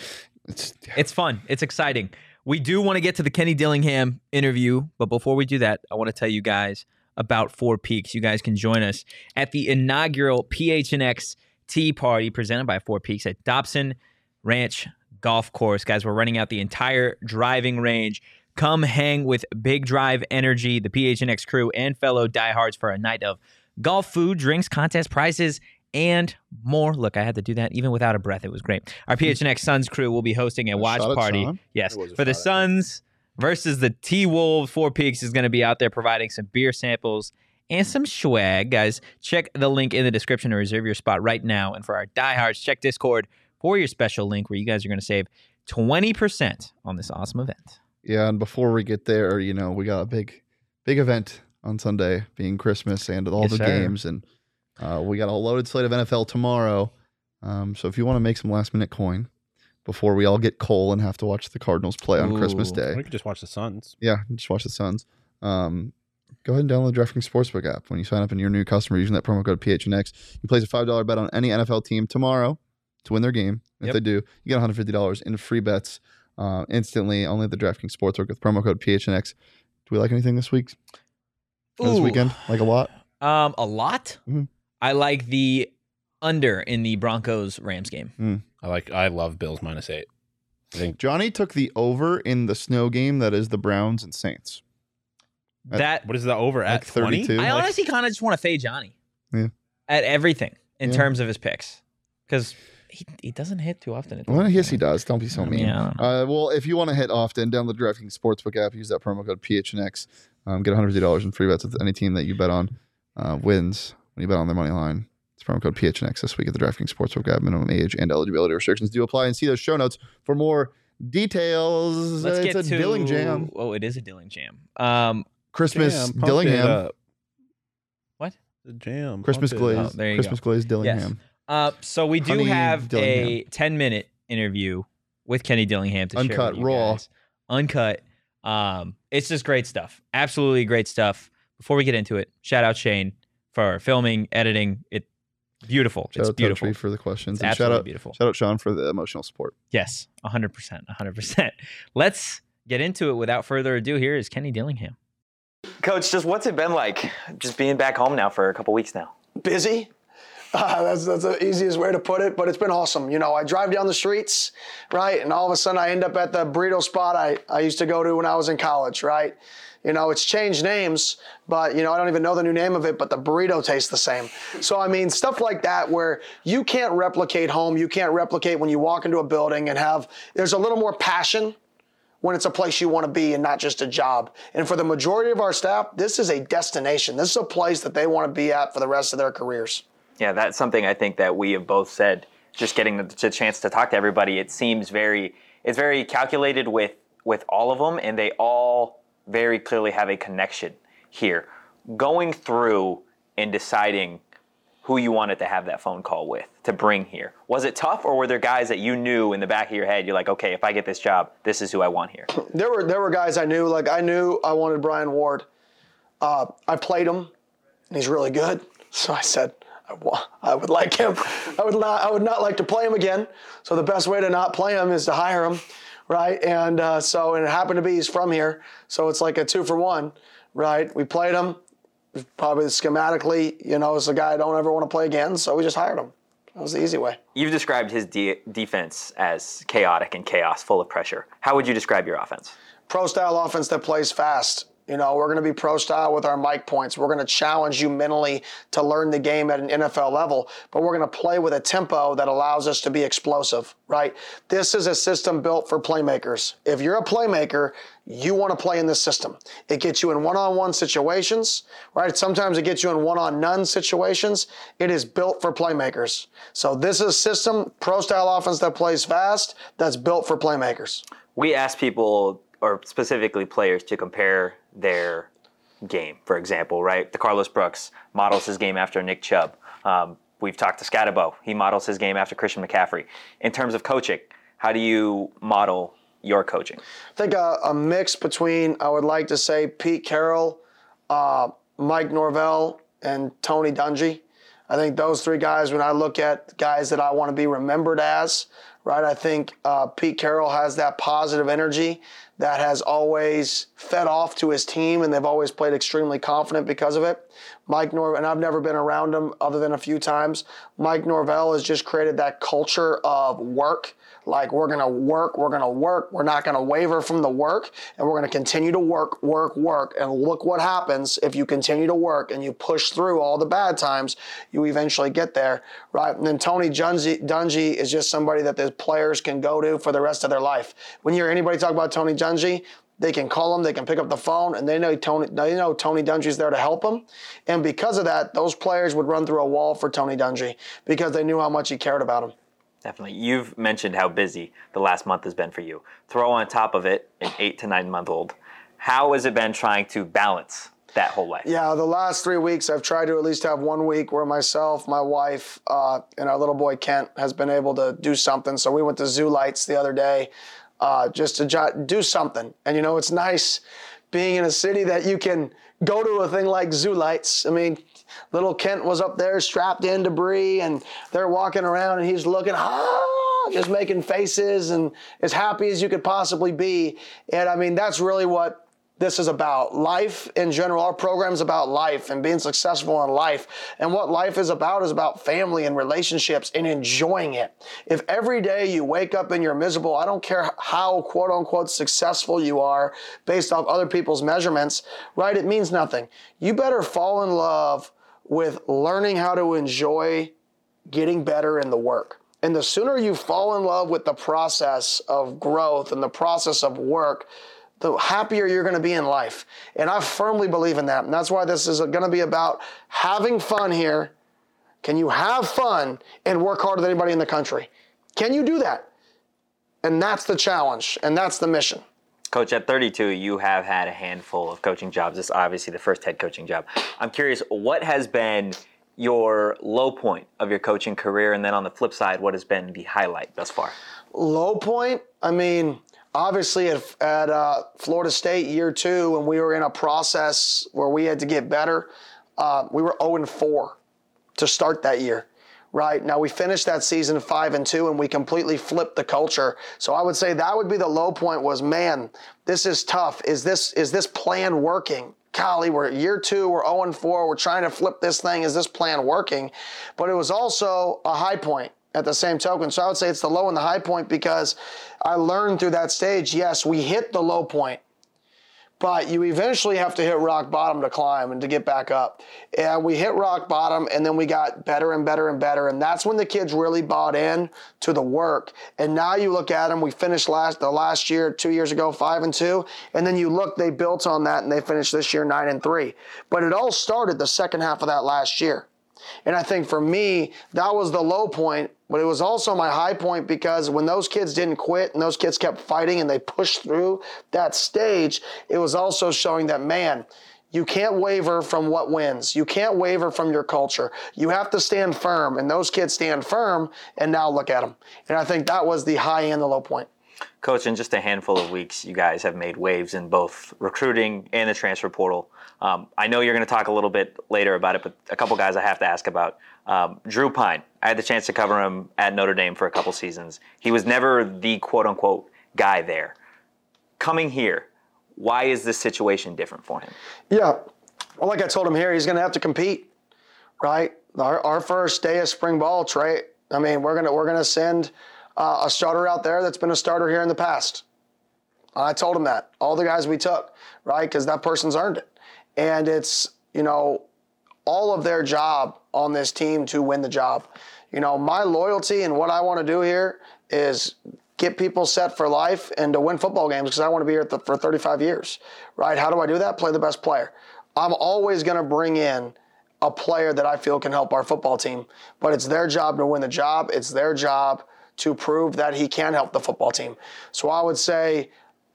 It's It's fun. It's exciting. We do want to get to the Kenny Dillingham interview, but before we do that, I want to tell you guys about Four Peaks. You guys can join us at the inaugural PHNX Tea Party presented by Four Peaks at Dobson Ranch Golf Course. Guys, we're running out the entire driving range. Come hang with Big Drive Energy, the PHNX crew, and fellow diehards for a night of golf, food, drinks, contest prizes, and more. Look, I had to do that even without a breath. It was great. Our mm-hmm. PHNX Suns crew will be hosting a A watch party. Sean? Yes, It was a for the Suns versus the T Wolves. Four Peaks is going to be out there providing some beer samples and some swag. Guys, check the link in the description to reserve your spot right now. And for our diehards, check Discord for your special link where you guys are going to save 20% on this awesome event. yeah. And before we get there, you know, we got a big big event on Sunday, being Christmas and all Yes, the sir. games, and uh, we got a loaded slate of NFL tomorrow. Um, so if you want to make some last minute coin before we all get coal and have to watch the Cardinals play on Christmas Day, we could just watch the Suns. yeah, just watch the Suns. Um, go ahead and download the DraftKings Sportsbook app. When you sign up and you're a new customer using that promo code PHNX, you place a five dollar bet on any NFL team tomorrow to win their game. If Yep. they do, you get 150 dollars in free bets uh, instantly. Only at the DraftKings Sportsbook with promo code PHNX. Do we like anything this week? This weekend, like a lot. Um, a lot. Mhm. I like the under in the Broncos Rams game. I like. I love Bills minus eight. I think Johnny took the over in the snow game that is the Browns and Saints. At- That what is the over at 32? twenty? I like- honestly kind of just want to fade Johnny. Yeah. At everything in Yeah. terms of his picks, because he, he doesn't hit too often. it Well, doesn't yes, he does. Don't be so I mean. mean, Uh, well, if you want to hit often, download the DraftKings Sportsbook app. Use that promo code PHNX. Um, get $150 in free bets with any team that you bet on uh, wins when you bet on their money line. It's promo code PHNX this week at the DraftKings Sportsbook app. Minimum age and eligibility restrictions do apply. And see those show notes for more details. Let's Uh, get it's a to Dilling Jam. Oh, it is a Dilling Jam. Um, Christmas Jam, pump Dillingham. What? The jam. Christmas pump it glaze. up. Oh, there you Christmas glaze Dillingham. uh, so we do Honey have a 10 minute interview with Kenny Dillingham to share Uncut, with you raw. guys. Uncut. Um, it's just great stuff. Absolutely great stuff. Before we get into it, shout out Shane for filming, editing. It beautiful. Shout it's out beautiful. Tree for the questions. It's and shout absolutely out, beautiful. shout out Sean for the emotional support. Yes, 100%. 100%. <laughs> Let's get into it without further ado. Here is Kenny Dillingham. Coach, just what's it been like just being back home now for a couple weeks now? busy. Uh, <laughs> that's, that's the easiest way to put it, but it's been awesome. You know, I drive down the streets, right, and all of a sudden I end up at the burrito spot I, I used to go to when I was in college, right? You know, it's changed names, but, you know, I don't even know the new name of it, but the burrito tastes the same. So, I mean, stuff like that where you can't replicate home, you can't replicate when you walk into a building and have, there's a little more passion when it's a place you want to be and not just a job. And for the majority of our staff, this is a destination. This is a place that they want to be at for the rest of their careers. Yeah, that's something I think that we have both said. Just getting the, chance to talk to everybody, it seems very it's very calculated with with all of them, and they all very clearly have a connection here. Going through and deciding who you wanted to have that phone call with to bring here was it tough, or were there guys that you knew in the back of your head? You're like, okay, if I get this job, this is who I want here. <clears throat> there were there were guys I knew. Like I knew I wanted Brian Ward. Uh, I played him, and he's really good. So I said I, would like him. <laughs> I would not. I would not like to play him again. So the best way to not play him is to hire him, right? And uh, so and it happened to be he's from here, so it's like a two for one, right? We played him. Probably schematically, you know, it's a guy I don't ever want to play again. So we just hired him. That was the easy way. You've described his de- defense as chaotic and chaos, full of pressure. How would you describe your offense? pro style offense that plays fast. You know, we're going to be pro style with our mic points. We're going to challenge you mentally to learn the game at an NFL level, but we're going to play with a tempo that allows us to be explosive, right? This is a system built for playmakers. If you're a playmaker, you want to play in this system. It gets you in one on one situations, right? Sometimes it gets you in one on none situations. It is built for playmakers. So this is a system, pro style offense that plays fast, that's built for playmakers. We ask people, or specifically players, to compare their game. For example, right? DeCarlos Brooks models his game after Nick Chubb. Um, we've talked to Skattebo. He models his game after Christian McCaffrey. In terms of coaching, how do you model your coaching? I think a, a mix between, I would like to say, Pete Carroll, uh, Mike Norvell, and Tony Dungy. I think those three guys, when I look at guys that I want to be remembered as, right, I think uh, Pete Carroll has that positive energy that has always fed off to his team, and they've always played extremely confident because of it. Mike Norvell, and I've never been around him other than a few times. Mike Norvell has just created that culture of work like we're gonna work, we're gonna work, we're not gonna waver from the work, and we're gonna continue to work, work, work. And look what happens if you continue to work and you push through all the bad times, you eventually get there, right? And then Tony Dungy, Dungy is just somebody that the players can go to for the rest of their life. When you hear anybody talk about Tony Dungy, they can call him, they can pick up the phone, and they know Tony. They know Tony Dungy's there to help them, and because of that, those players would run through a wall for Tony Dungy because they knew how much he cared about them. Definitely. You've mentioned how busy the last month has been for you. Throw on top of it an eight to nine month old. How has it been trying to balance that whole life? Yeah, the last three weeks, I've tried to at least have one week where myself, my wife, uh, and our little boy Kent has been able to do something. So we went to Zoo Lights the other day uh, just to jo- do something. And you know, it's nice being in a city that you can go to a thing like Zoo Lights. I mean, little Kent was up there strapped in debris, and they're walking around, and he's looking, ah, just making faces and as happy as you could possibly be. And I mean, that's really what this is about. Life in general, our program is about life and being successful in life. And what life is about is about family and relationships and enjoying it. If every day you wake up and you're miserable, I don't care how quote unquote successful you are based off other people's measurements, right? It means nothing. You better fall in love with learning how to enjoy getting better in the work. And the sooner you fall in love with the process of growth and the process of work, the happier you're going to be in life. And I firmly believe in that. And that's why this is going to be about having fun here. Can you have fun and work harder than anybody in the country? Can you do that? And that's the challenge, and that's the mission. Coach, at 32, you have had a handful of coaching jobs. This is obviously the first head coaching job. I'm curious, what has been your low point of your coaching career? And then on the flip side, what has been the highlight thus far? Low point? I mean, obviously at, at uh, Florida State year two, when we were in a process where we had to get better, uh, we were 0 4 to start that year. Right now, we finished that season five and two, and we completely flipped the culture. So I would say that would be the low point. Was man, this is tough. Is this is this plan working? golly, we're year two, we're 0 4, we're trying to flip this thing. Is this plan working? But it was also a high point at the same token. So I would say it's the low and the high point because I learned through that stage, yes, we hit the low point, but you eventually have to hit rock bottom to climb and to get back up. And we hit rock bottom and then we got better and better and better. And that's when the kids really bought in to the work. And now you look at them, we finished last the last year, two years ago, five and two. And then you look, they built on that and they finished this year nine and three. But it all started the second half of that last year. And I think for me, that was the low point, but it was also my high point because when those kids didn't quit and those kids kept fighting and they pushed through that stage, it was also showing that, man, you can't waver from what wins. You can't waver from your culture. You have to stand firm. And those kids stand firm, and now look at them. And I think that was the high and the low point. Coach, in just a handful of weeks, you guys have made waves in both recruiting and the transfer portal. Um, I know you're going to talk a little bit later about it, but a couple guys I have to ask about. Um, Drew Pyne. I had the chance to cover him at Notre Dame for a couple seasons. He was never the quote unquote guy there. Coming here, why is this situation different for him? Yeah. Well, like I told him here, he's going to have to compete, right? Our, our first day of spring ball, Trey. I mean, we're gonna we're gonna send uh, a starter out there that's been a starter here in the past. I told him that all the guys we took, right? Because that person's earned it and it's you know all of their job on this team to win the job. You know, my loyalty and what I want to do here is get people set for life and to win football games because I want to be here for 35 years, right? How do I do that? Play the best player. I'm always going to bring in a player that I feel can help our football team, but it's their job to win the job. It's their job to prove that he can help the football team. So I would say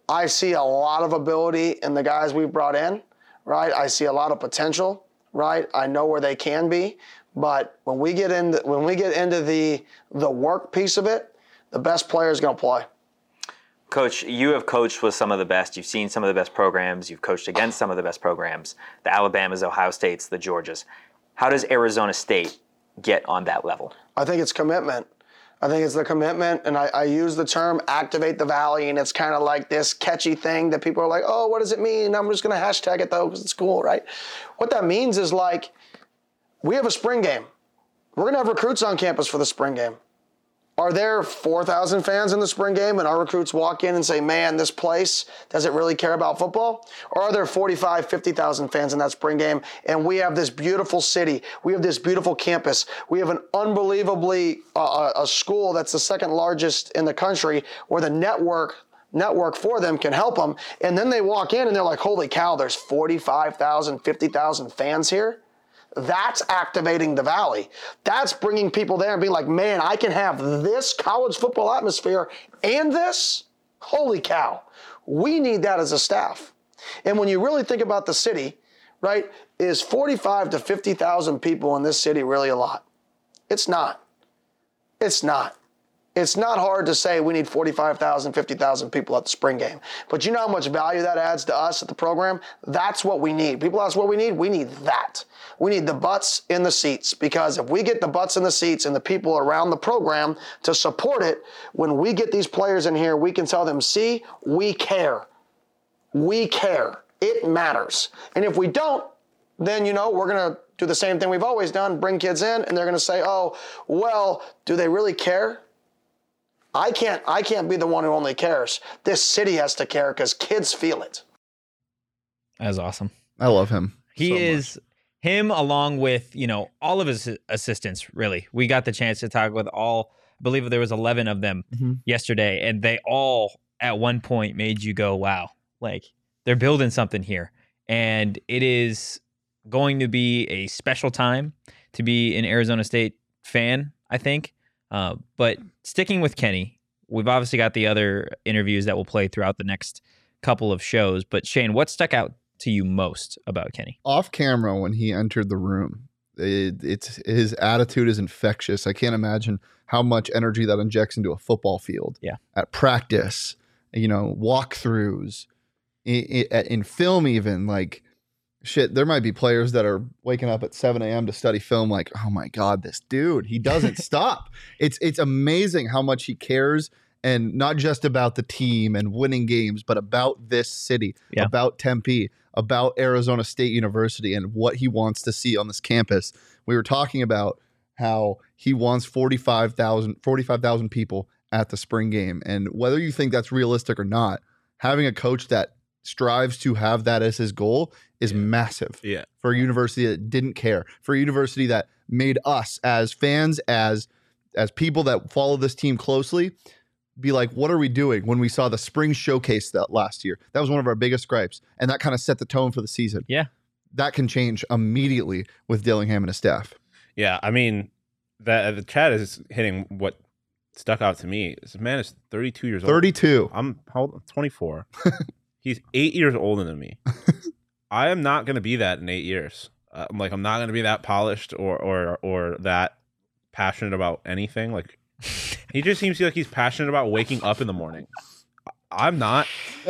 I see a lot of ability in the guys we've brought in right? I see a lot of potential, right? I know where they can be, but when we get into when we get into the the work piece of it, the best player is going to play. Coach, you have coached with some of the best. You've seen some of the best programs. You've coached against some of the best programs. The Alabamas, Ohio States, the Georgias. How does Arizona State get on that level? I think it's commitment. I think it's the commitment, and I, I use the term activate the valley, and it's kind of like this catchy thing that people are like, oh, what does it mean? I'm just going to hashtag it though because it's cool, right? What that means is like, we have a spring game. We're going to have recruits on campus for the spring game. Are there 4,000 fans in the spring game and our recruits walk in and say, man, this place doesn't really care about football? Or are there 45, 50,000 fans in that spring game and we have this beautiful city, we have this beautiful campus, we have an unbelievably, uh, uh a school that's the second largest in the country where the network network for them can help them. And then they walk in and they're like, holy cow, there's 45,000, 50,000 fans here. That's activating the valley. That's bringing people there and being like, man, I can have this college football atmosphere and this. Holy cow. We need that as a staff. And when you really think about the city, right, is 45 to 50,000 people in this city really a lot? It's not. It's not. It's not hard to say we need 45,000, 50,000 people at the spring game. But you know how much value that adds to us at the program? That's what we need. People ask what we need. We need that. We need the butts in the seats because if we get the butts in the seats and the people around the program to support it, when we get these players in here, we can tell them, see, we care. We care. It matters. And if we don't, then you know we're gonna do the same thing we've always done: bring kids in, and they're gonna say, "Oh, well, do they really care?" I can't. I can't be the one who only cares. This city has to care because kids feel it. That's awesome. I love him. He so much. is him along with, you know, all of his assistants, really. We got the chance to talk with all, I believe there was 11 of them Mhm. yesterday, and they all at one point made you go, wow, like they're building something here. And it is going to be a special time to be an Arizona State fan, I think. Uh, but sticking with Kenny, we've obviously got the other interviews that will play throughout the next couple of shows. But Shane, what stuck out to you most about Kenny? off camera when he entered the room. It, it's his attitude is infectious. I can't imagine how much energy that injects into a football field. Yeah. At practice, you know, walkthroughs, in, in film, even like shit. There might be players that are waking up at 7 a.m. to study film. Like, oh my god, this dude, he doesn't <laughs> stop. It's it's amazing how much he cares. And not just about the team and winning games, but about this city, Yeah. about Tempe, about Arizona State University and what he wants to see on this campus. We were talking about how he wants 45,000 45,000 people at the spring game. And whether you think that's realistic or not, having a coach that strives to have that as his goal is massive Yeah. for a university that didn't care, for a university that made us as fans, as as people that follow this team closely, be like, what are we doing when we saw the spring showcase that last year? That was one of our biggest gripes. And that kind of set the tone for the season. Yeah. That can change immediately with Dillingham and his staff. Yeah, I mean, that uh, the chat is hitting what stuck out to me. This man is 32 years old. 32. I'm how old? 24. <laughs> He's eight years older than me. I am not going to be that in eight years. Uh, I'm like, I'm not going to be that polished or or or that passionate about anything. Like, he just seems like he's passionate about waking up in the morning. I'm not. <laughs>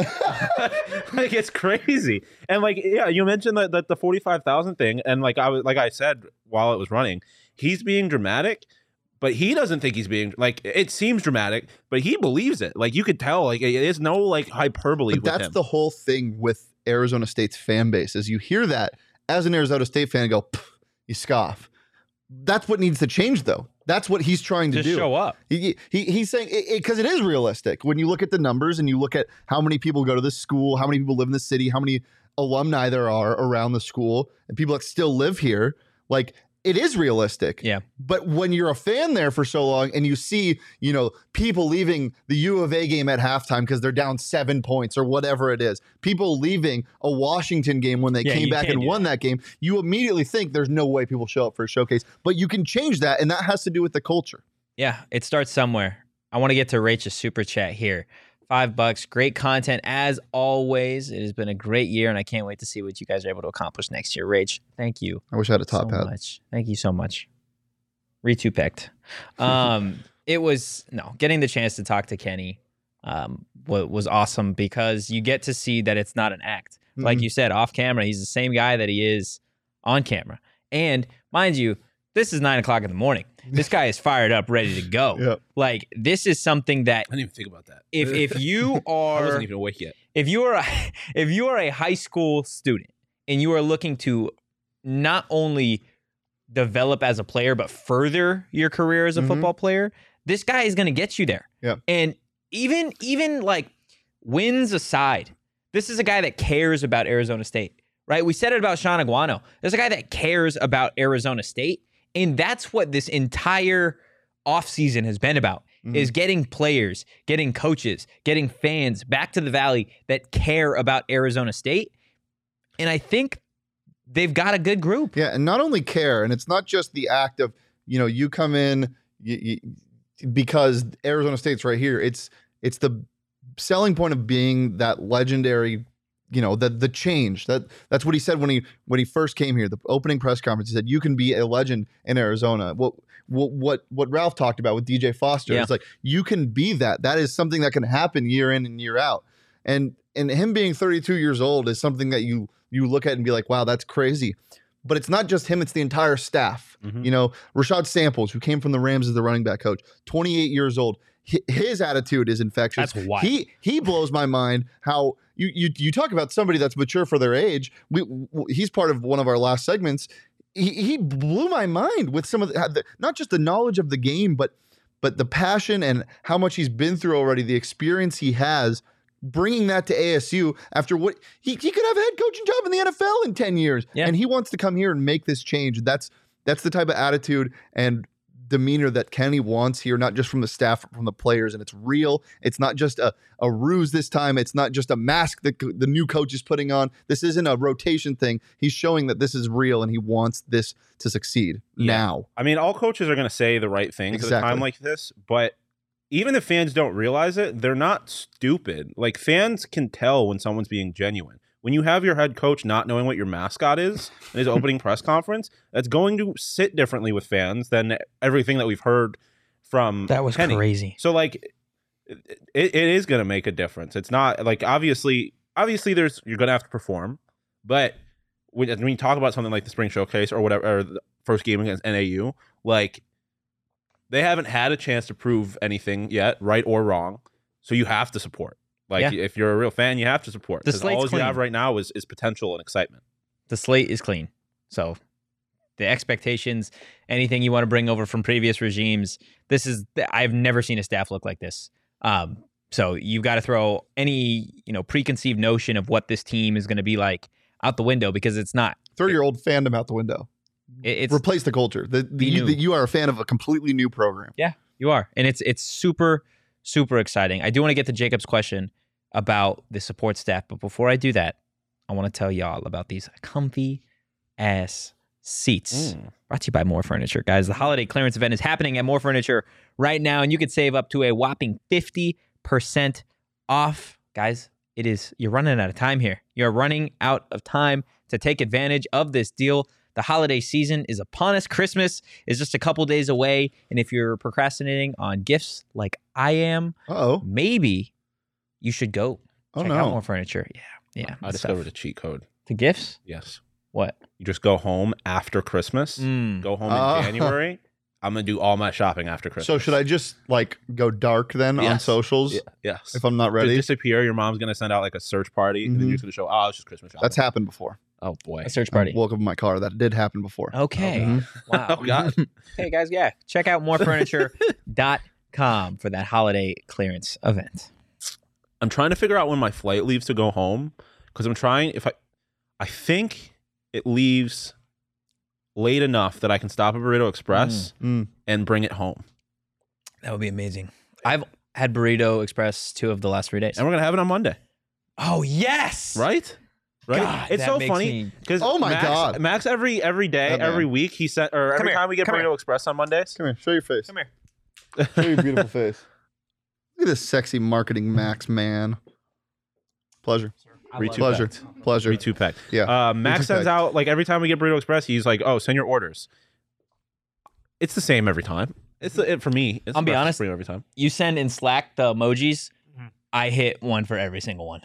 like it's crazy. And like yeah, you mentioned that, that the 45,000 thing and like I was like I said while it was running, he's being dramatic, but he doesn't think he's being like it seems dramatic, but he believes it. Like you could tell like it is no like hyperbole But with that's him. the whole thing with Arizona State's fan base is you hear that as an Arizona State fan go, you scoff. That's what needs to change though. That's what he's trying to Just do. show up. He, he he's saying because it, is realistic when you look at the numbers and you look at how many people go to this school, how many people live in the city, how many alumni there are around the school, and people that still live here. Like it is realistic. Yeah. But when you're a fan there for so long and you see, you know, people leaving the U of A game at halftime because they're down seven points or whatever it is, people leaving a Washington game when they Yeah, came back and won that game, you immediately think there's no way people show up for a showcase. But you can change that, and that has to do with the culture. Yeah, it starts somewhere. I want to get to Rachel's super chat here. Five bucks. Great content as always. It has been a great year, and I can't wait to see what you guys are able to accomplish next year. Rach, thank you I wish I had a top so hat. much. Thank you so much. Retu picked. <laughs> Um, it was no getting the chance to talk to Kenny um, wa- was awesome because you get to see that it's not an act. Like Mhm. you said, off camera, he's the same guy that he is on camera. And mind you, this is nine o'clock in the morning. This guy is fired up, ready to go. <laughs> Yep. Like this is something that I didn't even think about that. if if <laughs> you are I wasn't even awake yet. if you are a, <laughs> if you are a high school student and you are looking to not only develop as a player but further your career as a Mhm. football player, this guy is going to get you there. Yeah. And even even like wins aside, this is a guy that cares about Arizona State. Right? We said it about Shaun Aguano. There's a guy that cares about Arizona State, and that's what this entire offseason has been about Mhm. is getting players, getting coaches, getting fans back to the valley that care about Arizona State. And I think they've got a good group. Yeah, and not only care, and it's not just the act of you know you come in you, you, because Arizona State's right here. It's it's the selling point of being that legendary, you know, the the change. That that's what he said when he when he first came here. The opening press conference, he said, "You can be a legend in Arizona." What what what what Ralph talked about with DJ Foster. Yeah. It's like you can be that. That is something that can happen year in and year out. And and him being 32 years old is something that you you look at and be like, wow, that's crazy. But it's not just him; it's the entire staff. Mhm. You know, Rashad Samples, who came from the Rams as the running back coach, 28 years old. His attitude is infectious. That's wild. He he blows my mind how you you you talk about somebody that's mature for their age. We w- he's part of one of our last segments. He, he blew my mind with some of the, the not just the knowledge of the game, but but the passion and how much he's been through already, the experience he has. Bringing that to ASU after what he, he could have a head coaching job in the NFL in 10 years. Yeah. And he wants to come here and make this change. That's that's the type of attitude and demeanor that Kenny wants here, not just from the staff, from the players. And it's real. It's not just a, a ruse this time. It's not just a mask that the new coach is putting on. This isn't a rotation thing. He's showing that this is real and he wants this to succeed Yeah. now. I mean, all coaches are going to say the right things at a time like this, but even if fans don't realize it, they're not stupid. Like fans can tell when someone's being genuine. When you have your head coach not knowing what your mascot is <laughs> in his opening press conference, that's going to sit differently with fans than everything that we've heard from That was Kenny. crazy. So like it, it is going to make a difference. It's not like obviously obviously there's you're going to have to perform, but when, when you talk about something like the spring showcase or whatever or the first game against NAU, like they haven't had a chance to prove anything yet, right or wrong. So you have to support. Like Yeah. if you're a real fan, you have to support. The slate's all you have right now is is potential and excitement. the slate is clean. So the expectations, anything you want to bring over from previous regimes, this is I've never seen a staff look like this. Um, so you've got to throw any you know preconceived notion of what this team is going to be like out the window because it's not. Throw your old fandom out the window. It- It's Replace the culture. The, the, you, new. that you are a fan of a completely new program. Yeah, you are, and it's it's super super exciting. I do want to get to Jacob's question about the support staff, but before I do that, I want to tell y'all about these comfy ass seats. Mm. Brought to you by More Furniture, guys. The holiday clearance event is happening at More Furniture right now, and you could save up to a whopping fifty percent off, guys. It is you're running out of time here. You're running out of time to take advantage of this deal. The holiday season is upon us. Christmas is just a couple days away. And if you're procrastinating on gifts like I am, Uh oh. maybe you should go Oh check out more furniture. Yeah. Yeah. I discovered a cheat code. the gifts. Yes. What? You just go home after Christmas. Mm. Go home Ah. in <laughs> January. I'm gonna do all my shopping after Christmas. So should I just like go dark then on socials Yeah, yes. if I'm not To ready? disappear, your mom's gonna send out like a search party, and then Mhm. you're just gonna show, oh, it's just Christmas shopping. That's happened before. oh boy. A search I party. woke up in my car. That did happen before. Okay. Mhm. <laughs> Wow. Oh god. <laughs> hey guys, yeah. Check out morefurniture.com for that holiday clearance event. I'm trying to figure out when my flight leaves to go home because I'm trying. If I, I think it leaves late enough that I can stop at Burrito Express Mm. and bring it home, That would be amazing. I've had Burrito Express two of the last three days. and we're gonna have it on Monday, Oh yes. right? Right. God, it's that so makes funny me- because Oh my Max, God. Max every every day, That man. every week he sent or every here, time we get come Burrito here. Express on Mondays. Come here. Show your face. Come here. Show your beautiful <laughs> face. Look at this sexy marketing max man. Pleasure. Re- Pleasure. packed. Pleasure. Re two pack. Yeah. Uh, Max two sends pack. out like every time we get Burrito Express, he's like, "Oh, send your orders." It's the same every time. It's the, it for me. It's I'll be breakfast honest. burrito every time. You send in Slack the emojis. Mhm. I hit one for every single one.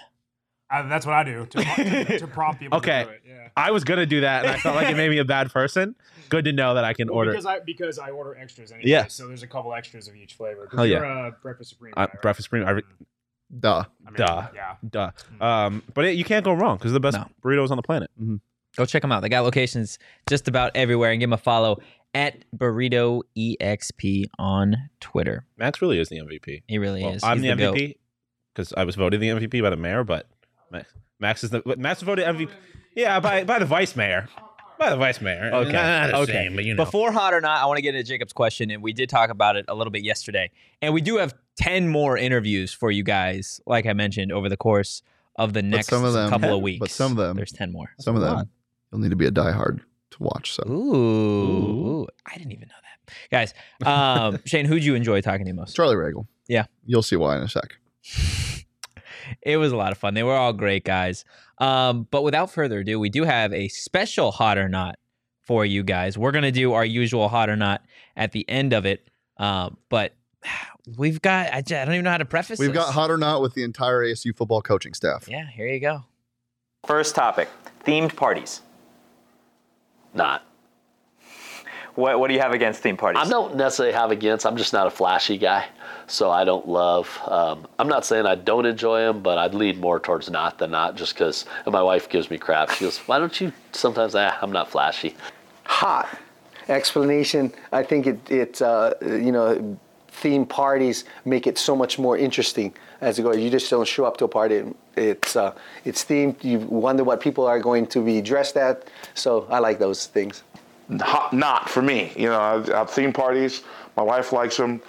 Uh, that's what I do to, to, to <laughs> prompt people. Okay. To do it. Yeah. I was gonna do that, and I felt like it made me a bad person. <laughs> Good to know that I can Well, order because I because I order extras anyway. Yeah. So there's a couple extras of each flavor. Hell yeah. You're a breakfast supreme. uh, guy, right? breakfast premium. I re- Duh. I mean, duh. Yeah. duh. Um, but it, you can't go wrong because the best No. burritos on the planet. Go check them out. They got locations just about everywhere and give them a follow at Burrito EXP on Twitter. Max really is the MVP. He really Well, is. I'm He's the goat. MVP because I was voted the MVP by the mayor, but Max, Max is the Max was voted MVP. Yeah, by by the vice mayor. By the vice mayor. Okay. Not the okay. same, but you know. Before hot or not, I want to get into Jacob's question, and we did talk about it a little bit yesterday. And we do have ten more interviews for you guys, like I mentioned, over the course of the next some of them- couple of weeks. but some of them- there's ten more. Some of them you'll need to be a diehard to watch. So Ooh, ooh, I didn't even know that, guys. Um, <laughs> Shane, who'd you enjoy talking to most? Charlie Ragle. Yeah. You'll see why in a sec. <laughs> it was a lot of fun. They were all great guys. Um, but without further ado, we do have a special hot or not for you guys. We're gonna do our usual hot or not at the end of it. Um, but <sighs> we've got—I don't even know how to preface. We've this. got hot or not with the entire ASU football coaching staff. Yeah, here you go. First topic themed parties. Not. What What do you have against theme parties? I don't necessarily have against. I'm just not a flashy guy, so I don't love. Um, I'm not saying I don't enjoy them, but I'd lean more towards not than not, just because. And my wife gives me crap. She goes, "Why don't you sometimes?" Ah, I'm not flashy. hot explanation. I think it, it uh, you know, theme parties make it so much more interesting as it goes. You just don't show up to a party. It's uh, it's themed. You wonder what people are going to be dressed at. So I like those things. Hot, not for me. You know, I have theme parties. My wife likes them.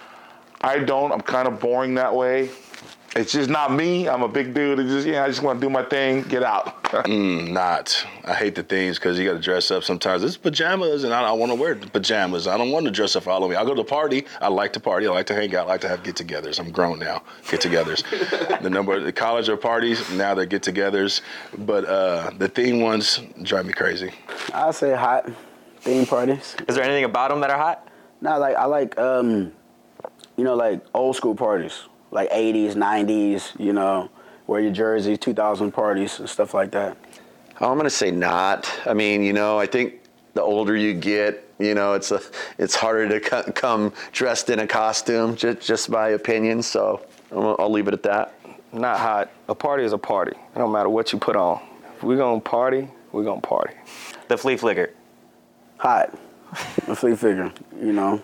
I don't. I'm kind of boring that way. It's just not me. I'm a big dude. It's just yeah, I just want to do my thing, get out. <laughs> Mm, not. I hate the themes because you got to dress up sometimes. It's pajamas, and I, I want to wear pajamas. I don't want to dress up for Halloween. I go to a party. I like to party. I like to hang out. I like to have get-togethers. I'm grown now. Get-togethers. <laughs> the number of the college or parties now they're get-togethers, but uh, the theme ones drive me crazy. I say hot theme parties. Is there anything about them that are hot? Nah, like I like um, you know, like old school parties, like '80s, '90s. You know, wear your jersey, 2000 parties and stuff like that. Oh, I'm gonna say not. I mean, you know, I think the older you get, you know, it's a, it's harder to co- come dressed in a costume. Just, just my opinion. So I'll, I'll leave it at that. Not hot. A party is a party. It don't matter what you put on. If we're gonna party, we're gonna party. The flea flicker. Hot. A flea figure, you know.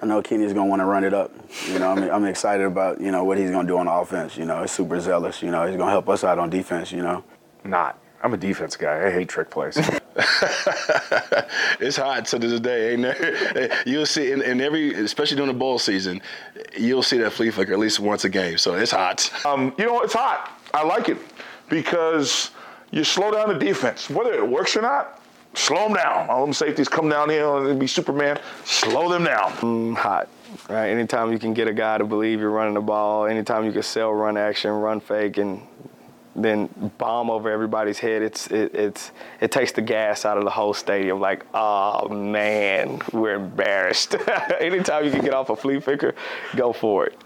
I know Kenny's gonna want to run it up. You know, I'm, I'm excited about you know what he's gonna do on offense. You know, he's super zealous. You know, he's gonna help us out on defense. You know. Not. I'm a defense guy. I hate trick plays. <laughs> <laughs> it's hot to this day. Ain't there? <laughs> You'll see in, in every, especially during the bowl season, you'll see that flea flicker at least once a game. So it's hot. Um, you know, it's hot. I like it because you slow down the defense. Whether it works or not, slow them down. All them safeties come down here and be Superman. Slow them down. Mm, hot. Right. Anytime you can get a guy to believe you're running the ball, anytime you can sell run action, run fake, and then bomb over everybody's head, it's it, it's it takes the gas out of the whole stadium. Like, oh man, we're embarrassed. <laughs> anytime you can get off a flea flicker, go for it.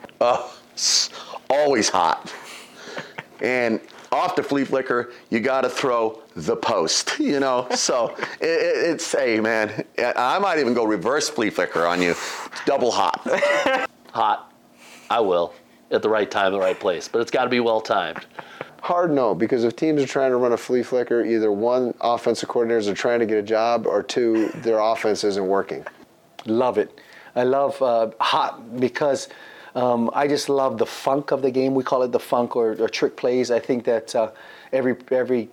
It's always hot. And off the flea flicker, you got to throw the post, <laughs> you know? So it, it, it's, hey, man, I might even go reverse flea flicker on you. It's double hot. <laughs> Hot. I will at the right time, the right place, but it's got to be well timed. Hard no, because if teams are trying to run a flea flicker, either one, offensive coordinators are trying to get a job, or two, their offense isn't working. Love it. I love uh, hot because um, I just love the funk of the game. We call it the funk or, or trick plays. I think that uh, every every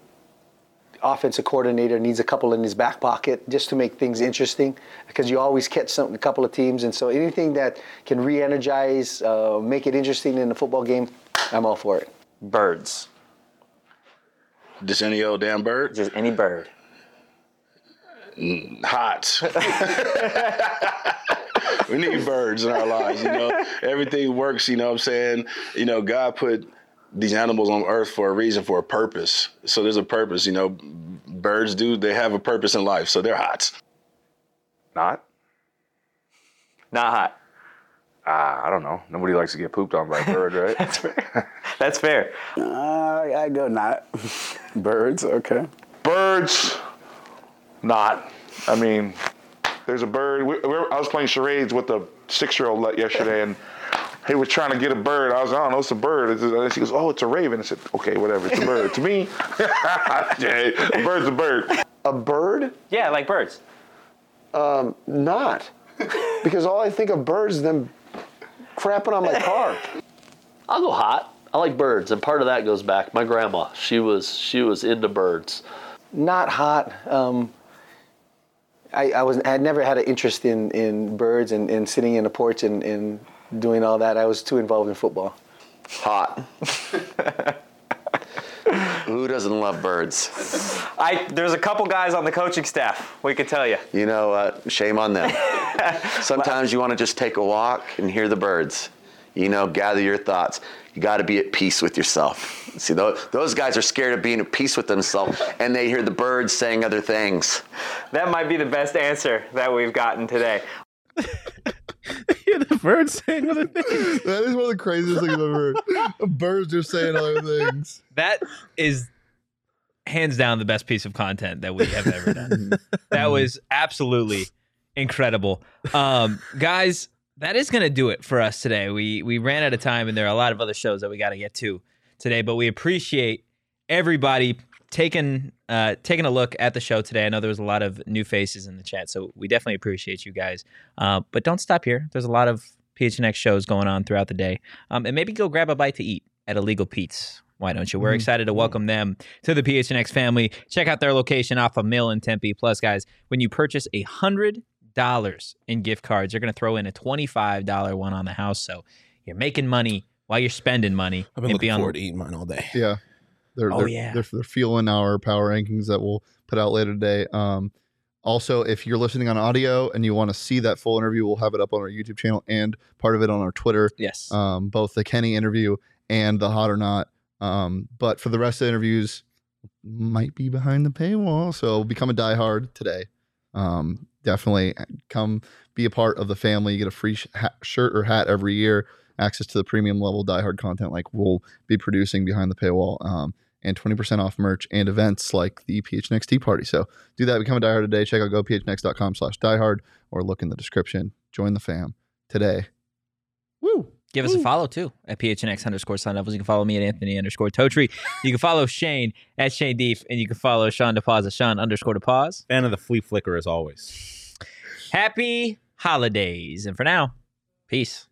offensive coordinator needs a couple in his back pocket just to make things interesting because you always catch some, a couple of teams. And so anything that can re-energize, uh, make it interesting in the football game, I'm all for it. Birds. Just any old damn bird? Just any bird. Hot. <laughs> <laughs> we need birds in our lives, you know. Everything works, you know what I'm saying? You know, God put these animals on earth for a reason, for a purpose. So there's a purpose, you know. Birds do, they have a purpose in life, so they're hot. Not. Not hot. Uh, I don't know. Nobody likes to get pooped on by a bird, right? <laughs> That's fair. That's fair. Uh, I go not. <laughs> Birds, okay. Birds, not. I mean, there's a bird. We, we were- I was playing charades with a six-year-old yesterday, and he was trying to get a bird. I was, I don't know, it's a bird. It's and she goes, oh, it's a raven. I said, okay, whatever, it's a bird. to me, <laughs> yeah, a bird's a bird. A bird? Yeah, like birds. Um, not. Because all I think of birds is them crapping on my car. I'll go hot. I like birds, and part of that goes back. My grandma, she was she was into birds. Not hot. Um, I, I was I had never had an interest in, in birds and, and sitting in a porch and, and doing all that. I was too involved in football. Hot. <laughs> Who doesn't love birds? I there's a couple guys on the coaching staff. We could tell you. You know what? Shame on them. <laughs> Sometimes you want to just take a walk and hear the birds. You know, gather your thoughts. You got to be at peace with yourself. See, those, those guys are scared of being at peace with themselves, and they hear the birds saying other things. That might be the best answer that we've gotten today. <laughs> Hear the birds saying other things. <laughs> That is one of the craziest things I've ever heard. Birds are saying other things. That is hands down the best piece of content that we have ever done. <laughs> that was absolutely incredible. Um, guys, that is going to do it for us today. We we ran out of time, and there are a lot of other shows that we got to get to today. But we appreciate everybody taking uh, taking a look at the show today. I know there was a lot of new faces in the chat, so we definitely appreciate you guys. Uh, but don't stop here. There's a lot of PHNX shows going on throughout the day, um, and maybe go grab a bite to eat at Illegal Pete's. Why don't you? We're Mhm. excited to welcome them to the PHNX family. Check out their location off of Mill in Tempe. Plus, guys, when you purchase a hundred dollars in gift cards, you're going to throw in a twenty-five dollar one on the house. So you're making money while you're spending money. I've been and looking be on- forward to eating mine all day. <laughs> Yeah. They're, Oh, they're, yeah. They're, they're feeling our power rankings that we'll put out later today. Um, also, if you're listening on audio and you want to see that full interview, we'll have it up on our YouTube channel and part of it on our Twitter. Yes. Um, both the Kenny interview and the Hot or Not. Um, but for the rest of the interviews, might be behind the paywall. So become a diehard today. Um, definitely come be a part of the family. You get a free sh- hat, shirt or hat every year, access to the premium level diehard content like we'll be producing behind the paywall, um, and 20% off merch and events like the PHNX Tea Party. So do that. Become a diehard today. Check out gophnx.com slash diehard or look in the description. Join the fam today. Woo! Give us a follow too at PHNX underscore Sun Devils. You can follow me at Anthony underscore Totri. You can follow Shane at Shane Deef, and you can follow Sean DePause at Sean underscore DePause. Fan of the flea flicker as always. Happy holidays. And for now, peace.